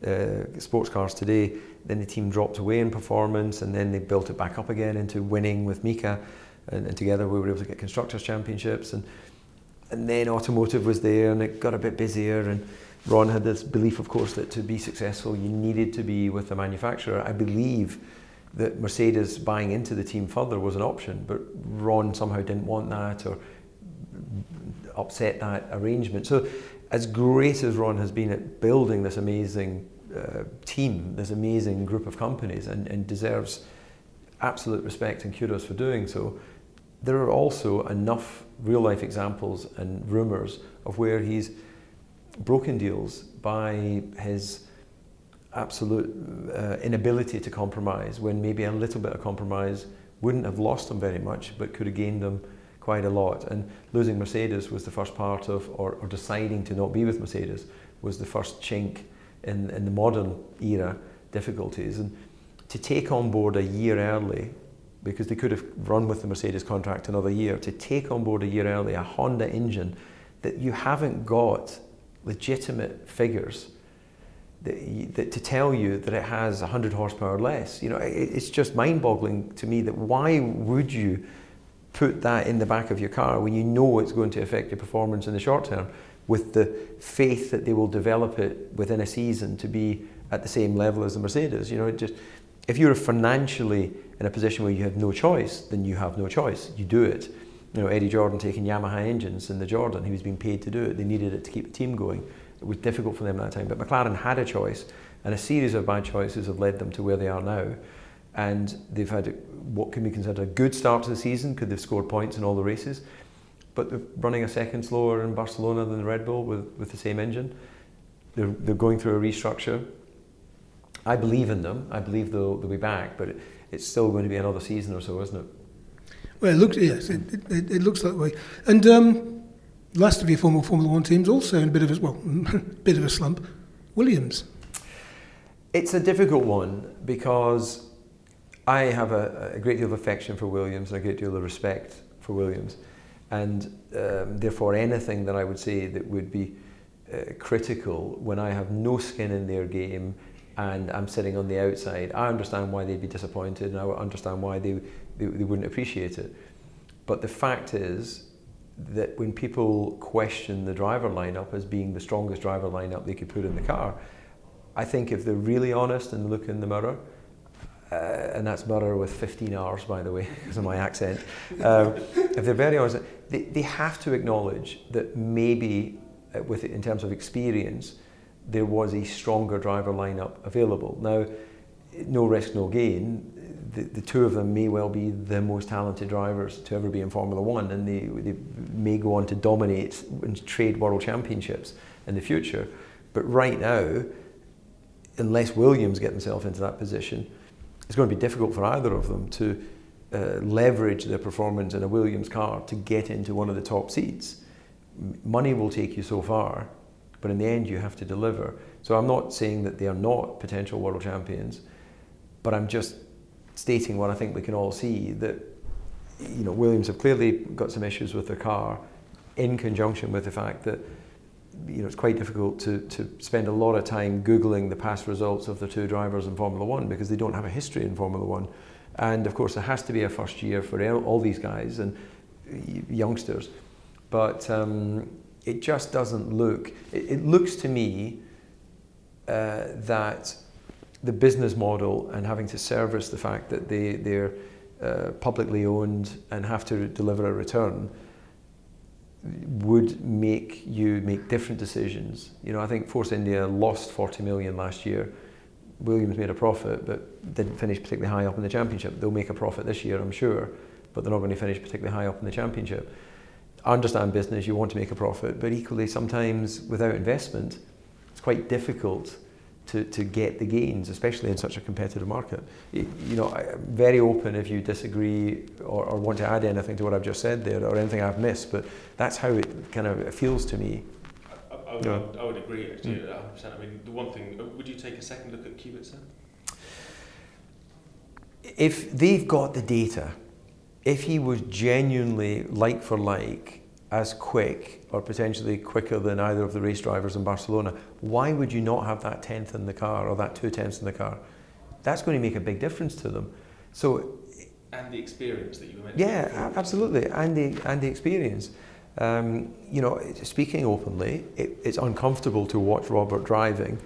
uh, sports cars today. Then the team dropped away in performance, and then they built it back up again into winning with Mika, and, and together we were able to get constructors championships, and and then automotive was there, and it got a bit busier, and Ron had this belief, of course, that to be successful you needed to be with the manufacturer. I believe that Mercedes buying into the team further was an option, but Ron somehow didn't want that or upset that arrangement. So, as great as Ron has been at building this amazing uh, team, this amazing group of companies, and, and deserves absolute respect and kudos for doing so, there are also enough real life examples and rumours of where he's broken deals by his absolute uh, inability to compromise when maybe a little bit of compromise wouldn't have lost them very much but could have gained them quite a lot and losing Mercedes was the first part of or, or deciding to not be with Mercedes was the first chink in, in the modern era difficulties and to take on board a year early because they could have run with the Mercedes contract another year to take on board a year early a Honda engine that you haven't got legitimate figures that, that to tell you that it has 100 horsepower less. You know, it, it's just mind-boggling to me that why would you put that in the back of your car when you know it's going to affect your performance in the short term with the faith that they will develop it within a season to be at the same level as the Mercedes. You know, it just if you're financially in a position where you have no choice, then you have no choice. You do it. You know, Eddie Jordan taking Yamaha engines in the Jordan, he was being paid to do it. They needed it to keep the team going. It was difficult for them at that time. But McLaren had a choice, and a series of bad choices have led them to where they are now. And they've had what can be considered a good start to the season Could they've scored points in all the races. But they're running a second slower in Barcelona than the Red Bull with, with the same engine. They're, they're going through a restructure. I believe in them. I believe they'll, they'll be back, but it, it's still going to be another season or so, isn't it? Well, it looks yes, it, it, it looks that way. And um, last of your former Formula One teams also in a bit of a well, bit of a slump. Williams. It's a difficult one because I have a, a great deal of affection for Williams and a great deal of respect for Williams, and um, therefore anything that I would say that would be uh, critical when I have no skin in their game and I'm sitting on the outside. I understand why they'd be disappointed and I understand why they, they, they wouldn't appreciate it. But the fact is that when people question the driver lineup as being the strongest driver lineup they could put in the car, I think if they're really honest and look in the mirror, uh, and that's mirror with 15 hours, by the way, because of my accent. Um, if they're very honest, they, they have to acknowledge that maybe, uh, with in terms of experience, there was a stronger driver lineup available. Now, no risk, no gain. The, the two of them may well be the most talented drivers to ever be in Formula One, and they, they may go on to dominate and trade world championships in the future. But right now, unless Williams get themselves into that position, it's going to be difficult for either of them to uh, leverage their performance in a Williams car to get into one of the top seats. Money will take you so far, but in the end you have to deliver. So I'm not saying that they are not potential world champions, but I'm just stating what I think we can all see that you know Williams have clearly got some issues with their car in conjunction with the fact that you know it's quite difficult to, to spend a lot of time googling the past results of the two drivers in Formula 1 because they don't have a history in Formula 1 and of course there has to be a first year for all these guys and youngsters. But um, it just doesn't look, it, it looks to me uh, that the business model and having to service the fact that they, they're uh, publicly owned and have to deliver a return would make you make different decisions. You know, I think Force India lost 40 million last year. Williams made a profit, but didn't finish particularly high up in the championship. They'll make a profit this year, I'm sure, but they're not going to finish particularly high up in the championship. I understand business, you want to make a profit, but equally sometimes without investment, it's quite difficult to, to get the gains, especially in such a competitive market. You, you know, I'm very open if you disagree or, or, want to add anything to what I've just said there or anything I've missed, but that's how it kind of feels to me. I, I, would, yeah. I would, agree, actually, mm. 100%. I mean, the one thing, uh, would you take a second look at Kubica? If they've got the data, if he was genuinely like for like as quick or potentially quicker than either of the race drivers in Barcelona, why would you not have that tenth in the car or that two tenths in the car? That's going to make a big difference to them. So, and the experience that you mentioned. Yeah, absolutely, and the and the experience. Um, you know, speaking openly, it, it's uncomfortable to watch Robert driving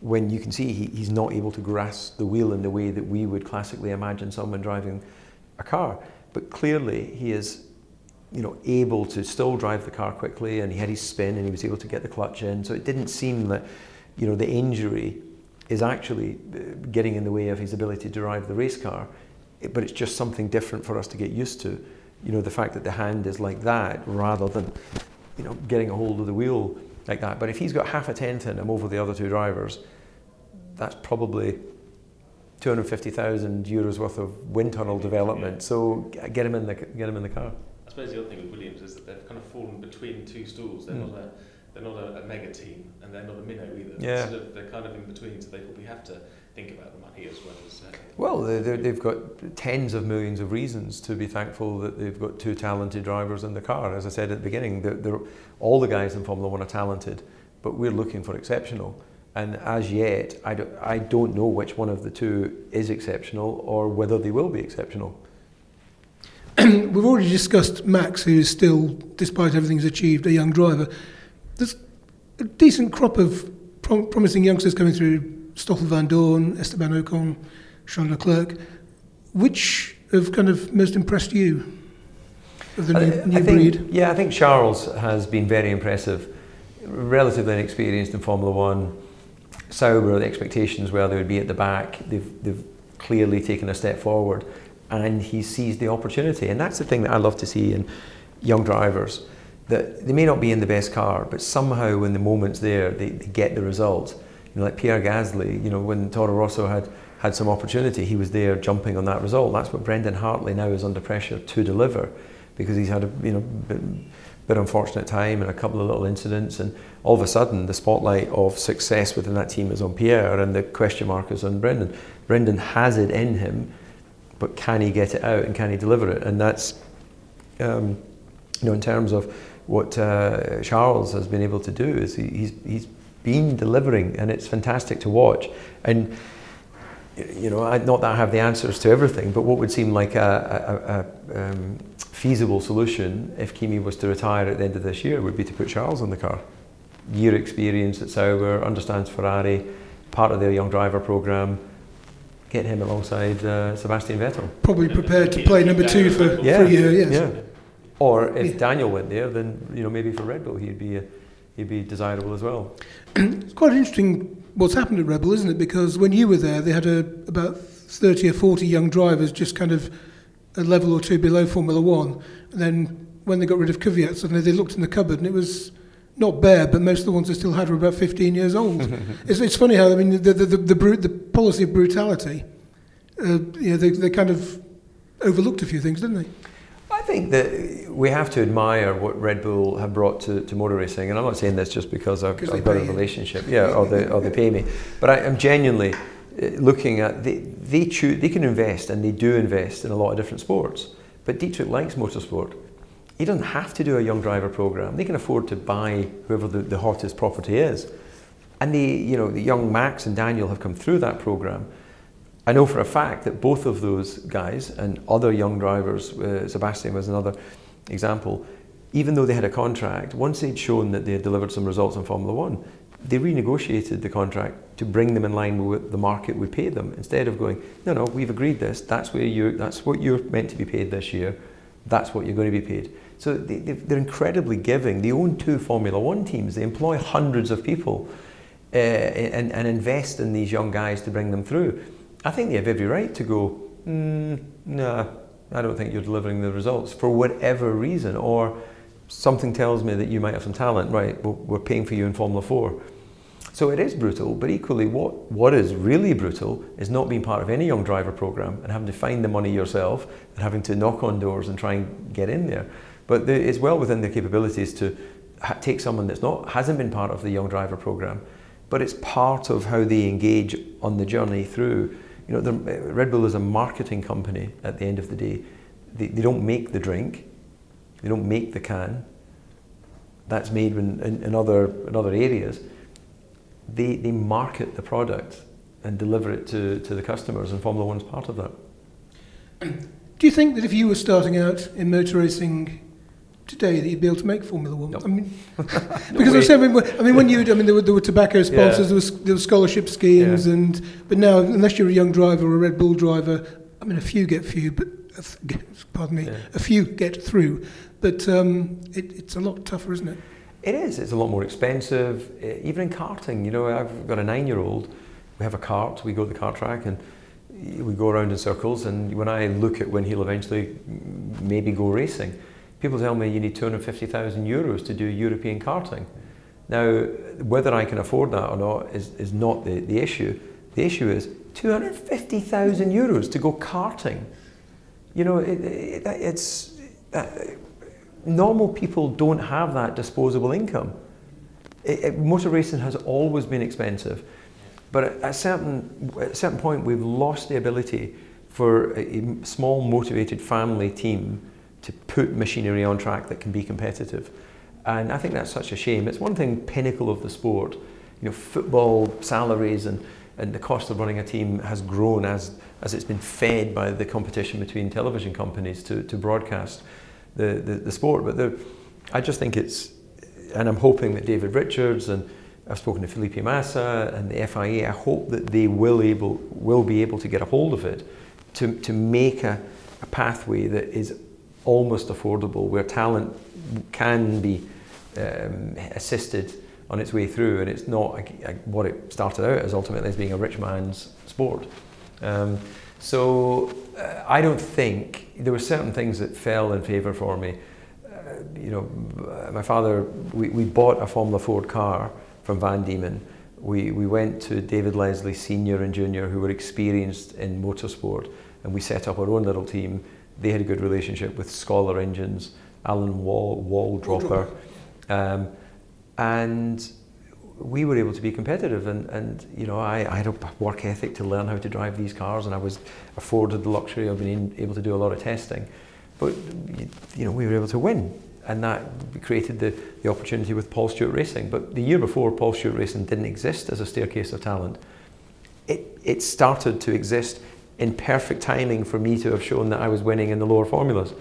when you can see he, he's not able to grasp the wheel in the way that we would classically imagine someone driving a car. But clearly, he is, you know, able to still drive the car quickly, and he had his spin, and he was able to get the clutch in. So it didn't seem that, you know, the injury is actually uh, getting in the way of his ability to drive the race car. But it's just something different for us to get used to. You know, the fact that the hand is like that rather than, you know, getting a hold of the wheel like that. But if he's got half a tenth in him over the other two drivers, that's probably 250,000 euros worth of wind tunnel development. So get him in the get him in the car. I suppose the other thing with Williams is that they've kind of fallen between two stools. They're mm. not a they're not a, a, mega team and they're not a minnow either. Yeah. Sort of, they're kind of in between, so they probably have to think about the money as well as. Uh, well, they've got tens of millions of reasons to be thankful that they've got two talented drivers in the car. As I said at the beginning, they're, they're, all the guys in Formula One are talented, but we're looking for exceptional. And as yet, I don't, I don't know which one of the two is exceptional or whether they will be exceptional. We've already discussed Max, who is still, despite everything he's achieved, a young driver. There's a decent crop of prom- promising youngsters coming through Stoffel Vandoorne, Esteban Ocon, Charles Leclerc. Which have kind of most impressed you of the new, new think, breed? Yeah, I think Charles has been very impressive. Relatively inexperienced in Formula One Sauber, the expectations were they would be at the back. They've, they've clearly taken a step forward and he sees the opportunity. And that's the thing that I love to see in young drivers that they may not be in the best car, but somehow when the moment's there, they, they get the result. You know, like Pierre Gasly, you know, when Toro Rosso had, had some opportunity, he was there jumping on that result. That's what Brendan Hartley now is under pressure to deliver because he's had a you know bit, bit unfortunate time and a couple of little incidents and all of a sudden the spotlight of success within that team is on Pierre and the question mark is on Brendan. Brendan has it in him, but can he get it out and can he deliver it? And that's um, you know in terms of what uh, Charles has been able to do is he, he's he's been delivering and it's fantastic to watch and you know, I, not that I have the answers to everything, but what would seem like a, a, a um, feasible solution if Kimi was to retire at the end of this year would be to put Charles in the car. Year experience at Sauber, understands Ferrari, part of their young driver program. Get him alongside uh, Sebastian Vettel. Probably prepared to play number two for, Yeah, for a year, yes. Yeah. Or if Yeah. Daniel went there, then you know maybe for Red Bull he'd be uh, he'd be desirable as well. It's quite interesting what's happened at Red Bull, isn't it? Because when you were there, they had a, about 30 or 40 young drivers just kind of a level or two below Formula One. And then when they got rid of Kvyat, suddenly they looked in the cupboard and it was not bare, but most of the ones I still had were about 15 years old. it's, it's funny how, I mean, the, the, the, the, bru- the policy of brutality, uh, you know, they, they kind of overlooked a few things, didn't they? I think that we have to admire what Red Bull have brought to, to motor racing, and I'm not saying this just because I've, I've got a you. relationship, yeah, or they, or they pay me, but I am genuinely uh, looking at they they choose they can invest and they do invest in a lot of different sports. But Dietrich likes motorsport. He doesn't have to do a young driver program. They can afford to buy whoever the, the hottest property is, and the you know the young Max and Daniel have come through that program. I know for a fact that both of those guys and other young drivers, uh, Sebastian was another example, even though they had a contract, once they'd shown that they had delivered some results in Formula One, they renegotiated the contract to bring them in line with what the market would pay them. Instead of going, no, no, we've agreed this. That's where you. That's what you're meant to be paid this year. That's what you're going to be paid. So they, they're incredibly giving. They own two Formula One teams. They employ hundreds of people uh, and, and invest in these young guys to bring them through. I think they have every right to go, mm, nah, I don't think you're delivering the results for whatever reason, or something tells me that you might have some talent, right? We're, we're paying for you in Formula 4. So it is brutal, but equally, what, what is really brutal is not being part of any young driver program and having to find the money yourself and having to knock on doors and try and get in there. But the, it's well within their capabilities to ha- take someone that's not hasn't been part of the young driver program, but it's part of how they engage on the journey through. You know, the, uh, Red Bull is a marketing company at the end of the day. They, they don't make the drink, they don't make the can. That's made in, in, in, other, in other areas. They, they market the product and deliver it to, to the customers, and Formula One's part of that. Do you think that if you were starting out in motor racing today, that you'd be able to make Formula One? No. I mean, because I, way. saying, I mean, when you, I mean, there were, there were tobacco sponsors, there, was, there were scholarship schemes, Yeah. and but now, unless you're a young driver or a Red Bull driver, I mean, a few get through, but pardon me, Yeah. a few get through, but um, it, it's a lot tougher, isn't it? It is. It's a lot more expensive. Even in karting, you know, I've got a nine-year-old. We have a cart. We go to the kart track and we go around in circles. And when I look at when he'll eventually maybe go racing, people tell me you need 250,000 euros to do European karting. Now, whether I can afford that or not is, is not the, the issue. The issue is 250,000 euros to go karting. You know, it, it, it's uh, normal people don't have that disposable income. It, motor racing has always been expensive, but at a certain at a certain point, we've lost the ability for a small motivated family team to put machinery on track that can be competitive. And I think that's such a shame. It's one thing, pinnacle of the sport. You know, football salaries and, and the cost of running a team has grown as, as it's been fed by the competition between television companies to, to broadcast the, the, the sport. But there, I just think it's, and I'm hoping that David Richards and I've spoken to Felipe Massa and the FIA. I hope that they will able will be able to get a hold of it to, to make a, a pathway that is almost affordable, where talent can be um, assisted on its way through, and it's not a, a, what it started out as ultimately as being a rich man's sport. Um, so uh, I don't think there were certain things that fell in favour for me. Uh, you know, uh, my father, we, we bought a Formula Ford car from Van Diemen we, we went to David Leslie Senior and Junior, who were experienced in motorsport, and we set up our own little team. They had a good relationship with Scholar Engines, Alan Wall, Wall Dropper, um, and we were able to be competitive. And, and you know, I, I had a work ethic to learn how to drive these cars, and I was afforded the luxury of being able to do a lot of testing. But you know, we were able to win and that created the, the opportunity with Paul Stewart Racing. But the year before, Paul Stewart Racing didn't exist as a staircase of talent. It, it started to exist in perfect timing for me to have shown that I was winning in the lower formulas.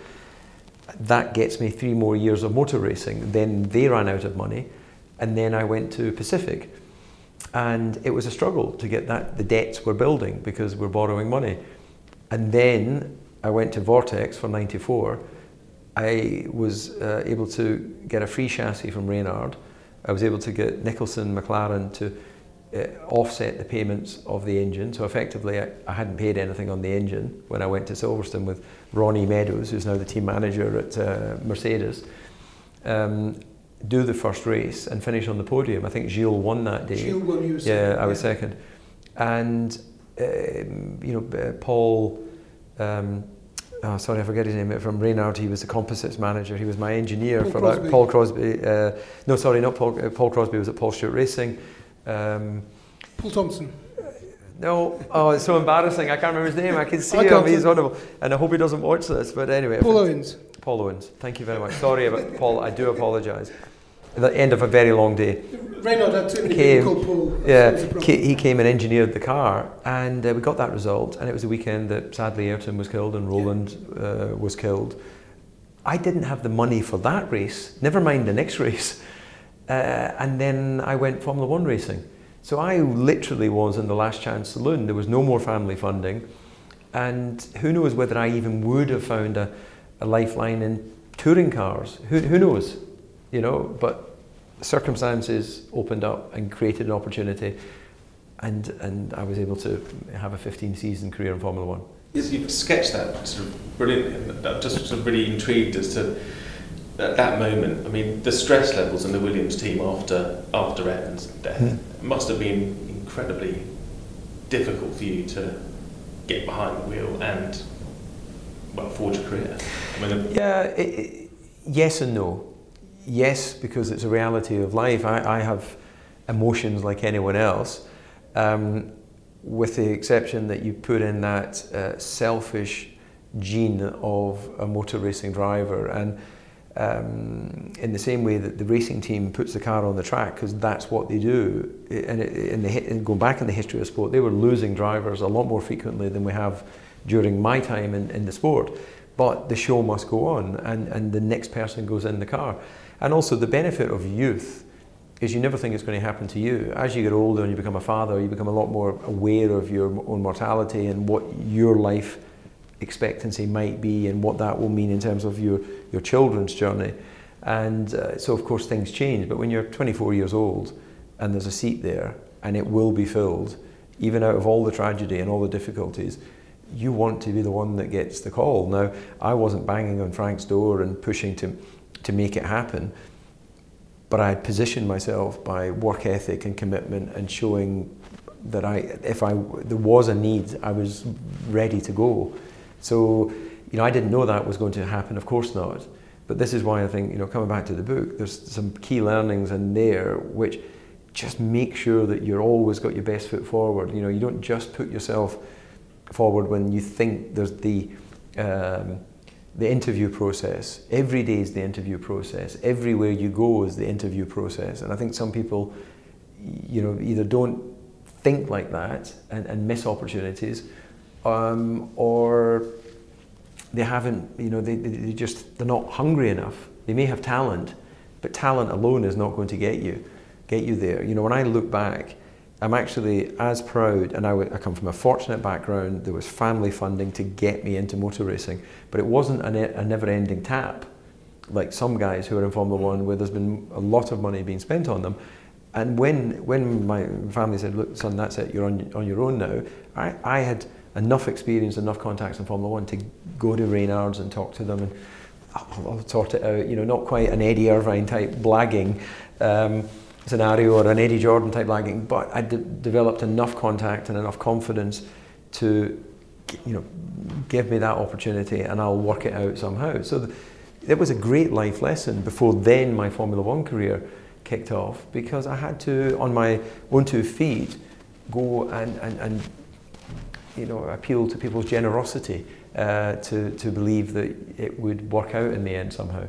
That gets me three more years of motor racing. Then they ran out of money, and then I went to Pacific. And it was a struggle to get that. The debts were building because we're borrowing money. And then I went to Vortex for 94 I was uh, able to get a free chassis from Reynard. I was able to get Nicholson McLaren to uh, offset the payments of the engine. So effectively, I, I, hadn't paid anything on the engine when I went to Silverstone with Ronnie Meadows, who's now the team manager at uh, Mercedes. Um, do the first race and finish on the podium. I think Gil won that day. Gil won, you Yeah, second, I was yeah. second. And um, you know, uh, Paul. Um, oh, sorry, I forget his name, from Reynard. He was the composites manager. He was my engineer Paul for Crosby. Paul Crosby. Uh, no, sorry, not Paul. Paul Crosby was at Paul Stewart Racing. Um, Paul Thompson. No, oh, it's so embarrassing. I can't remember his name. I can see I him. He's wonderful, and I hope he doesn't watch this. But anyway, Paul Owens. Paul Owens. Thank you very much. Sorry about Paul. I do apologise. At the end of a very long day. Had too many came, called Paul. Yeah, he came and engineered the car, and uh, we got that result. And it was the weekend that sadly Ayrton was killed and Roland yeah. uh, was killed. I didn't have the money for that race. Never mind the next race. Uh, and then I went Formula One racing. So I literally was in the last chance saloon. There was no more family funding, and who knows whether I even would have found a, a lifeline in touring cars. Who, who knows? You know, but circumstances opened up and created an opportunity, and and I was able to have a 15 season career in Formula One. Yes, you've sketched that sort of brilliantly. I'm just sort of really intrigued as to at that moment. I mean, the stress levels in the Williams team after after Ayrton's death mm. must have been incredibly difficult for you to get behind the wheel and well forge a career. I mean, yeah, it, it, yes and no yes, because it's a reality of life. I, I have emotions like anyone else, um, with the exception that you put in that uh, selfish gene of a motor racing driver. And um, in the same way that the racing team puts the car on the track, because that's what they do. And in the, in going back in the history of sport, they were losing drivers a lot more frequently than we have during my time in, in the sport. But the show must go on, and, and the next person goes in the car. And also the benefit of youth is you never think it's going to happen to you. As you get older and you become a father, you become a lot more aware of your own mortality and what your life expectancy might be and what that will mean in terms of your, your children's journey. And uh, so, of course, things change. But when you're 24 years old and there's a seat there and it will be filled, even out of all the tragedy and all the difficulties, you want to be the one that gets the call. Now, I wasn't banging on Frank's door and pushing to to make it happen. But I had positioned myself by work ethic and commitment and showing that I, if I, there was a need, I was ready to go. So, you know, I didn't know that was going to happen, of course not. But this is why I think, you know, coming back to the book, there's some key learnings in there which just make sure that you're always got your best foot forward. You know, you don't just put yourself forward when you think there's the um, the interview process. Every day is the interview process. Everywhere you go is the interview process. And I think some people, you know, either don't think like that and, and miss opportunities, um, or they haven't, you know, they, they just, they're not hungry enough. They may have talent, but talent alone is not going to get you, get you there. You know, when I look back, I'm actually as proud, and I, w- I come from a fortunate background. There was family funding to get me into motor racing, but it wasn't a, a never ending tap like some guys who are in Formula One, where there's been a lot of money being spent on them. And when, when my family said, Look, son, that's it, you're on, on your own now, I, I had enough experience, enough contacts in Formula One to go to Reynards and talk to them and I'll, I'll sort it out, you know, not quite an Eddie Irvine type blagging. Um, scenario or an Eddie Jordan type blagging, but I de- developed enough contact and enough confidence to, you know, give me that opportunity, and I'll work it out somehow. So th- it was a great life lesson before then my Formula One career kicked off because I had to, on my own two feet, go and, and, and you know, appeal to people's generosity uh, to, to believe that it would work out in the end somehow.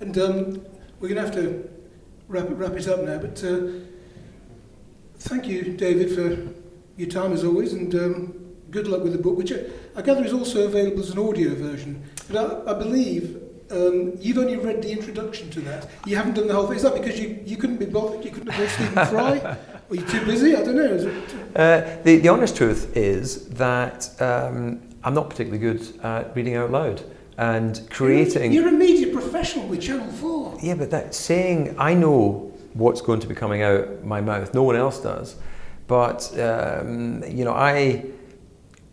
And um, we're going to have to wrap wrap it up now, but uh, thank you, David, for your time as always, and um, good luck with the book, which I, I gather is also available as an audio version. But I, I believe um, you've only read the introduction to that. You haven't done the whole thing. Is that because you, you couldn't be bothered? You couldn't afford Stephen Fry? Or you're too busy? I don't know. It, Uh, the, the honest truth is that um, I'm not particularly good at reading out loud and creating. You're a media professional with Channel 4. Yeah, but that saying, I know what's going to be coming out my mouth. No one else does. But um, you know, I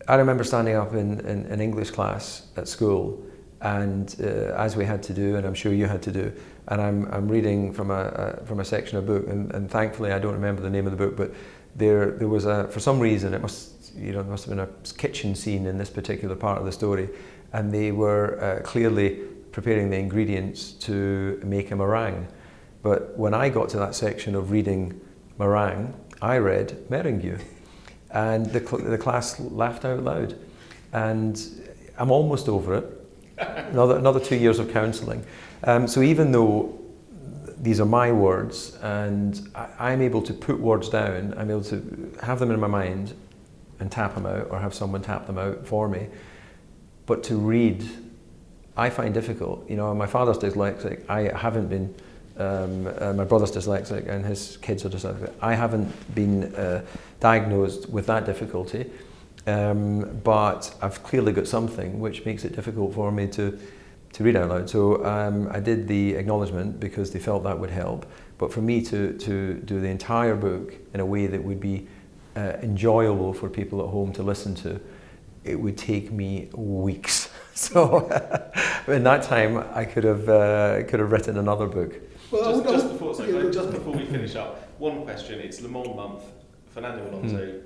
I remember standing up in, in English class at school, and uh, as we had to do, and I'm sure you had to do, and I'm, I'm reading from a, a from a section of a book, and, and thankfully I don't remember the name of the book, but there there was a for some reason it must you know there must have been a kitchen scene in this particular part of the story, and they were uh, clearly preparing the ingredients to make a meringue. But when I got to that section of reading meringue, I read meringue. And the, cl- the class laughed out loud. And I'm almost over it. Another, another two years of counselling. Um, so even though these are my words and I, I'm able to put words down, I'm able to have them in my mind and tap them out or have someone tap them out for me. But to read, I find difficult. You know, my father's dyslexic. I haven't been. Um, uh, my brother's dyslexic and his kids are dyslexic. I haven't been uh, diagnosed with that difficulty, um, but I've clearly got something which makes it difficult for me to, to read out loud. So um, I did the acknowledgement because they felt that would help. But for me to, to do the entire book in a way that would be uh, enjoyable for people at home to listen to, it would take me weeks. So in that time, I could have uh, could have written another book. Well, just, just before, sorry, yeah, just before we finish up, one question. It's Le Mans month. Fernando Alonso,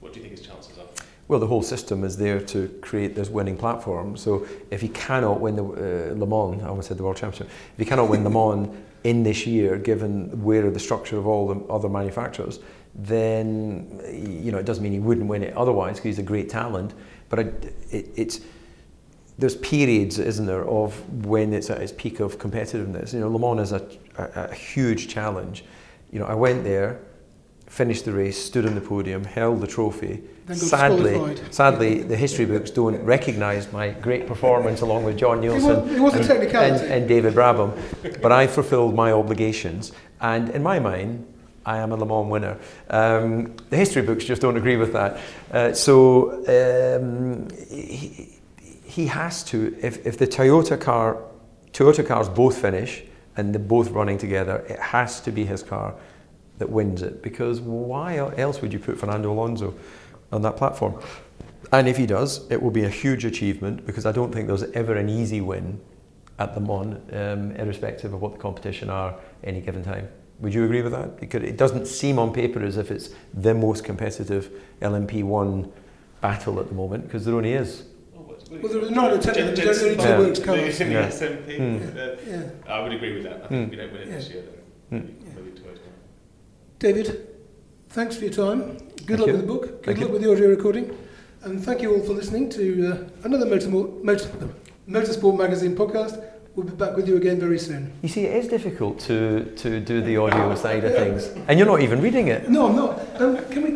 what do you think his chances are? Well, the whole system is there to create this winning platform. So if he cannot win the uh, Le Mans, I almost said the World Championship, if he cannot win Le Mans in this year, given where the structure of all the other manufacturers, then you know it doesn't mean he wouldn't win it otherwise because he's a great talent. But I, it, it's there's periods, isn't there, of when it's at its peak of competitiveness. You know, Le Mans is a, a, a huge challenge. You know, I went there, finished the race, stood on the podium, held the trophy. Sadly, sadly, the history books don't recognise my great performance along with John It was, Nielsen it was and, and, and David Brabham, but I fulfilled my obligations. And in my mind, I am a Le Mans winner. Um, the history books just don't agree with that. Uh, so um, he, he has to, if, if the Toyota car, Toyota cars both finish and they're both running together, it has to be his car that wins it. Because why else would you put Fernando Alonso on that platform? And if he does, it will be a huge achievement because I don't think there's ever an easy win at Le Mans, um, irrespective of what the competition are any given time. Would you agree with that? Because it doesn't seem on paper as if it's the most competitive LMP1 battle at the moment, because there only is. Oh, Well, there was nine or ten, Jen- there's only two Yeah. works the, Yeah. SMP. Hmm. uh, Yeah. I would agree with that. I think Hmm. we don't win it this year, then maybe, maybe Toyota. David, thanks for your time. Good Thank luck you. with the book. Good Thank luck you. with the audio recording. And thank you all for listening to uh, another Motor, Motor, Motorsport Magazine podcast. We'll be back with you again very soon. You see, it is difficult to, to do the audio side of things, and you're not even reading it. No, I'm not. Um, can we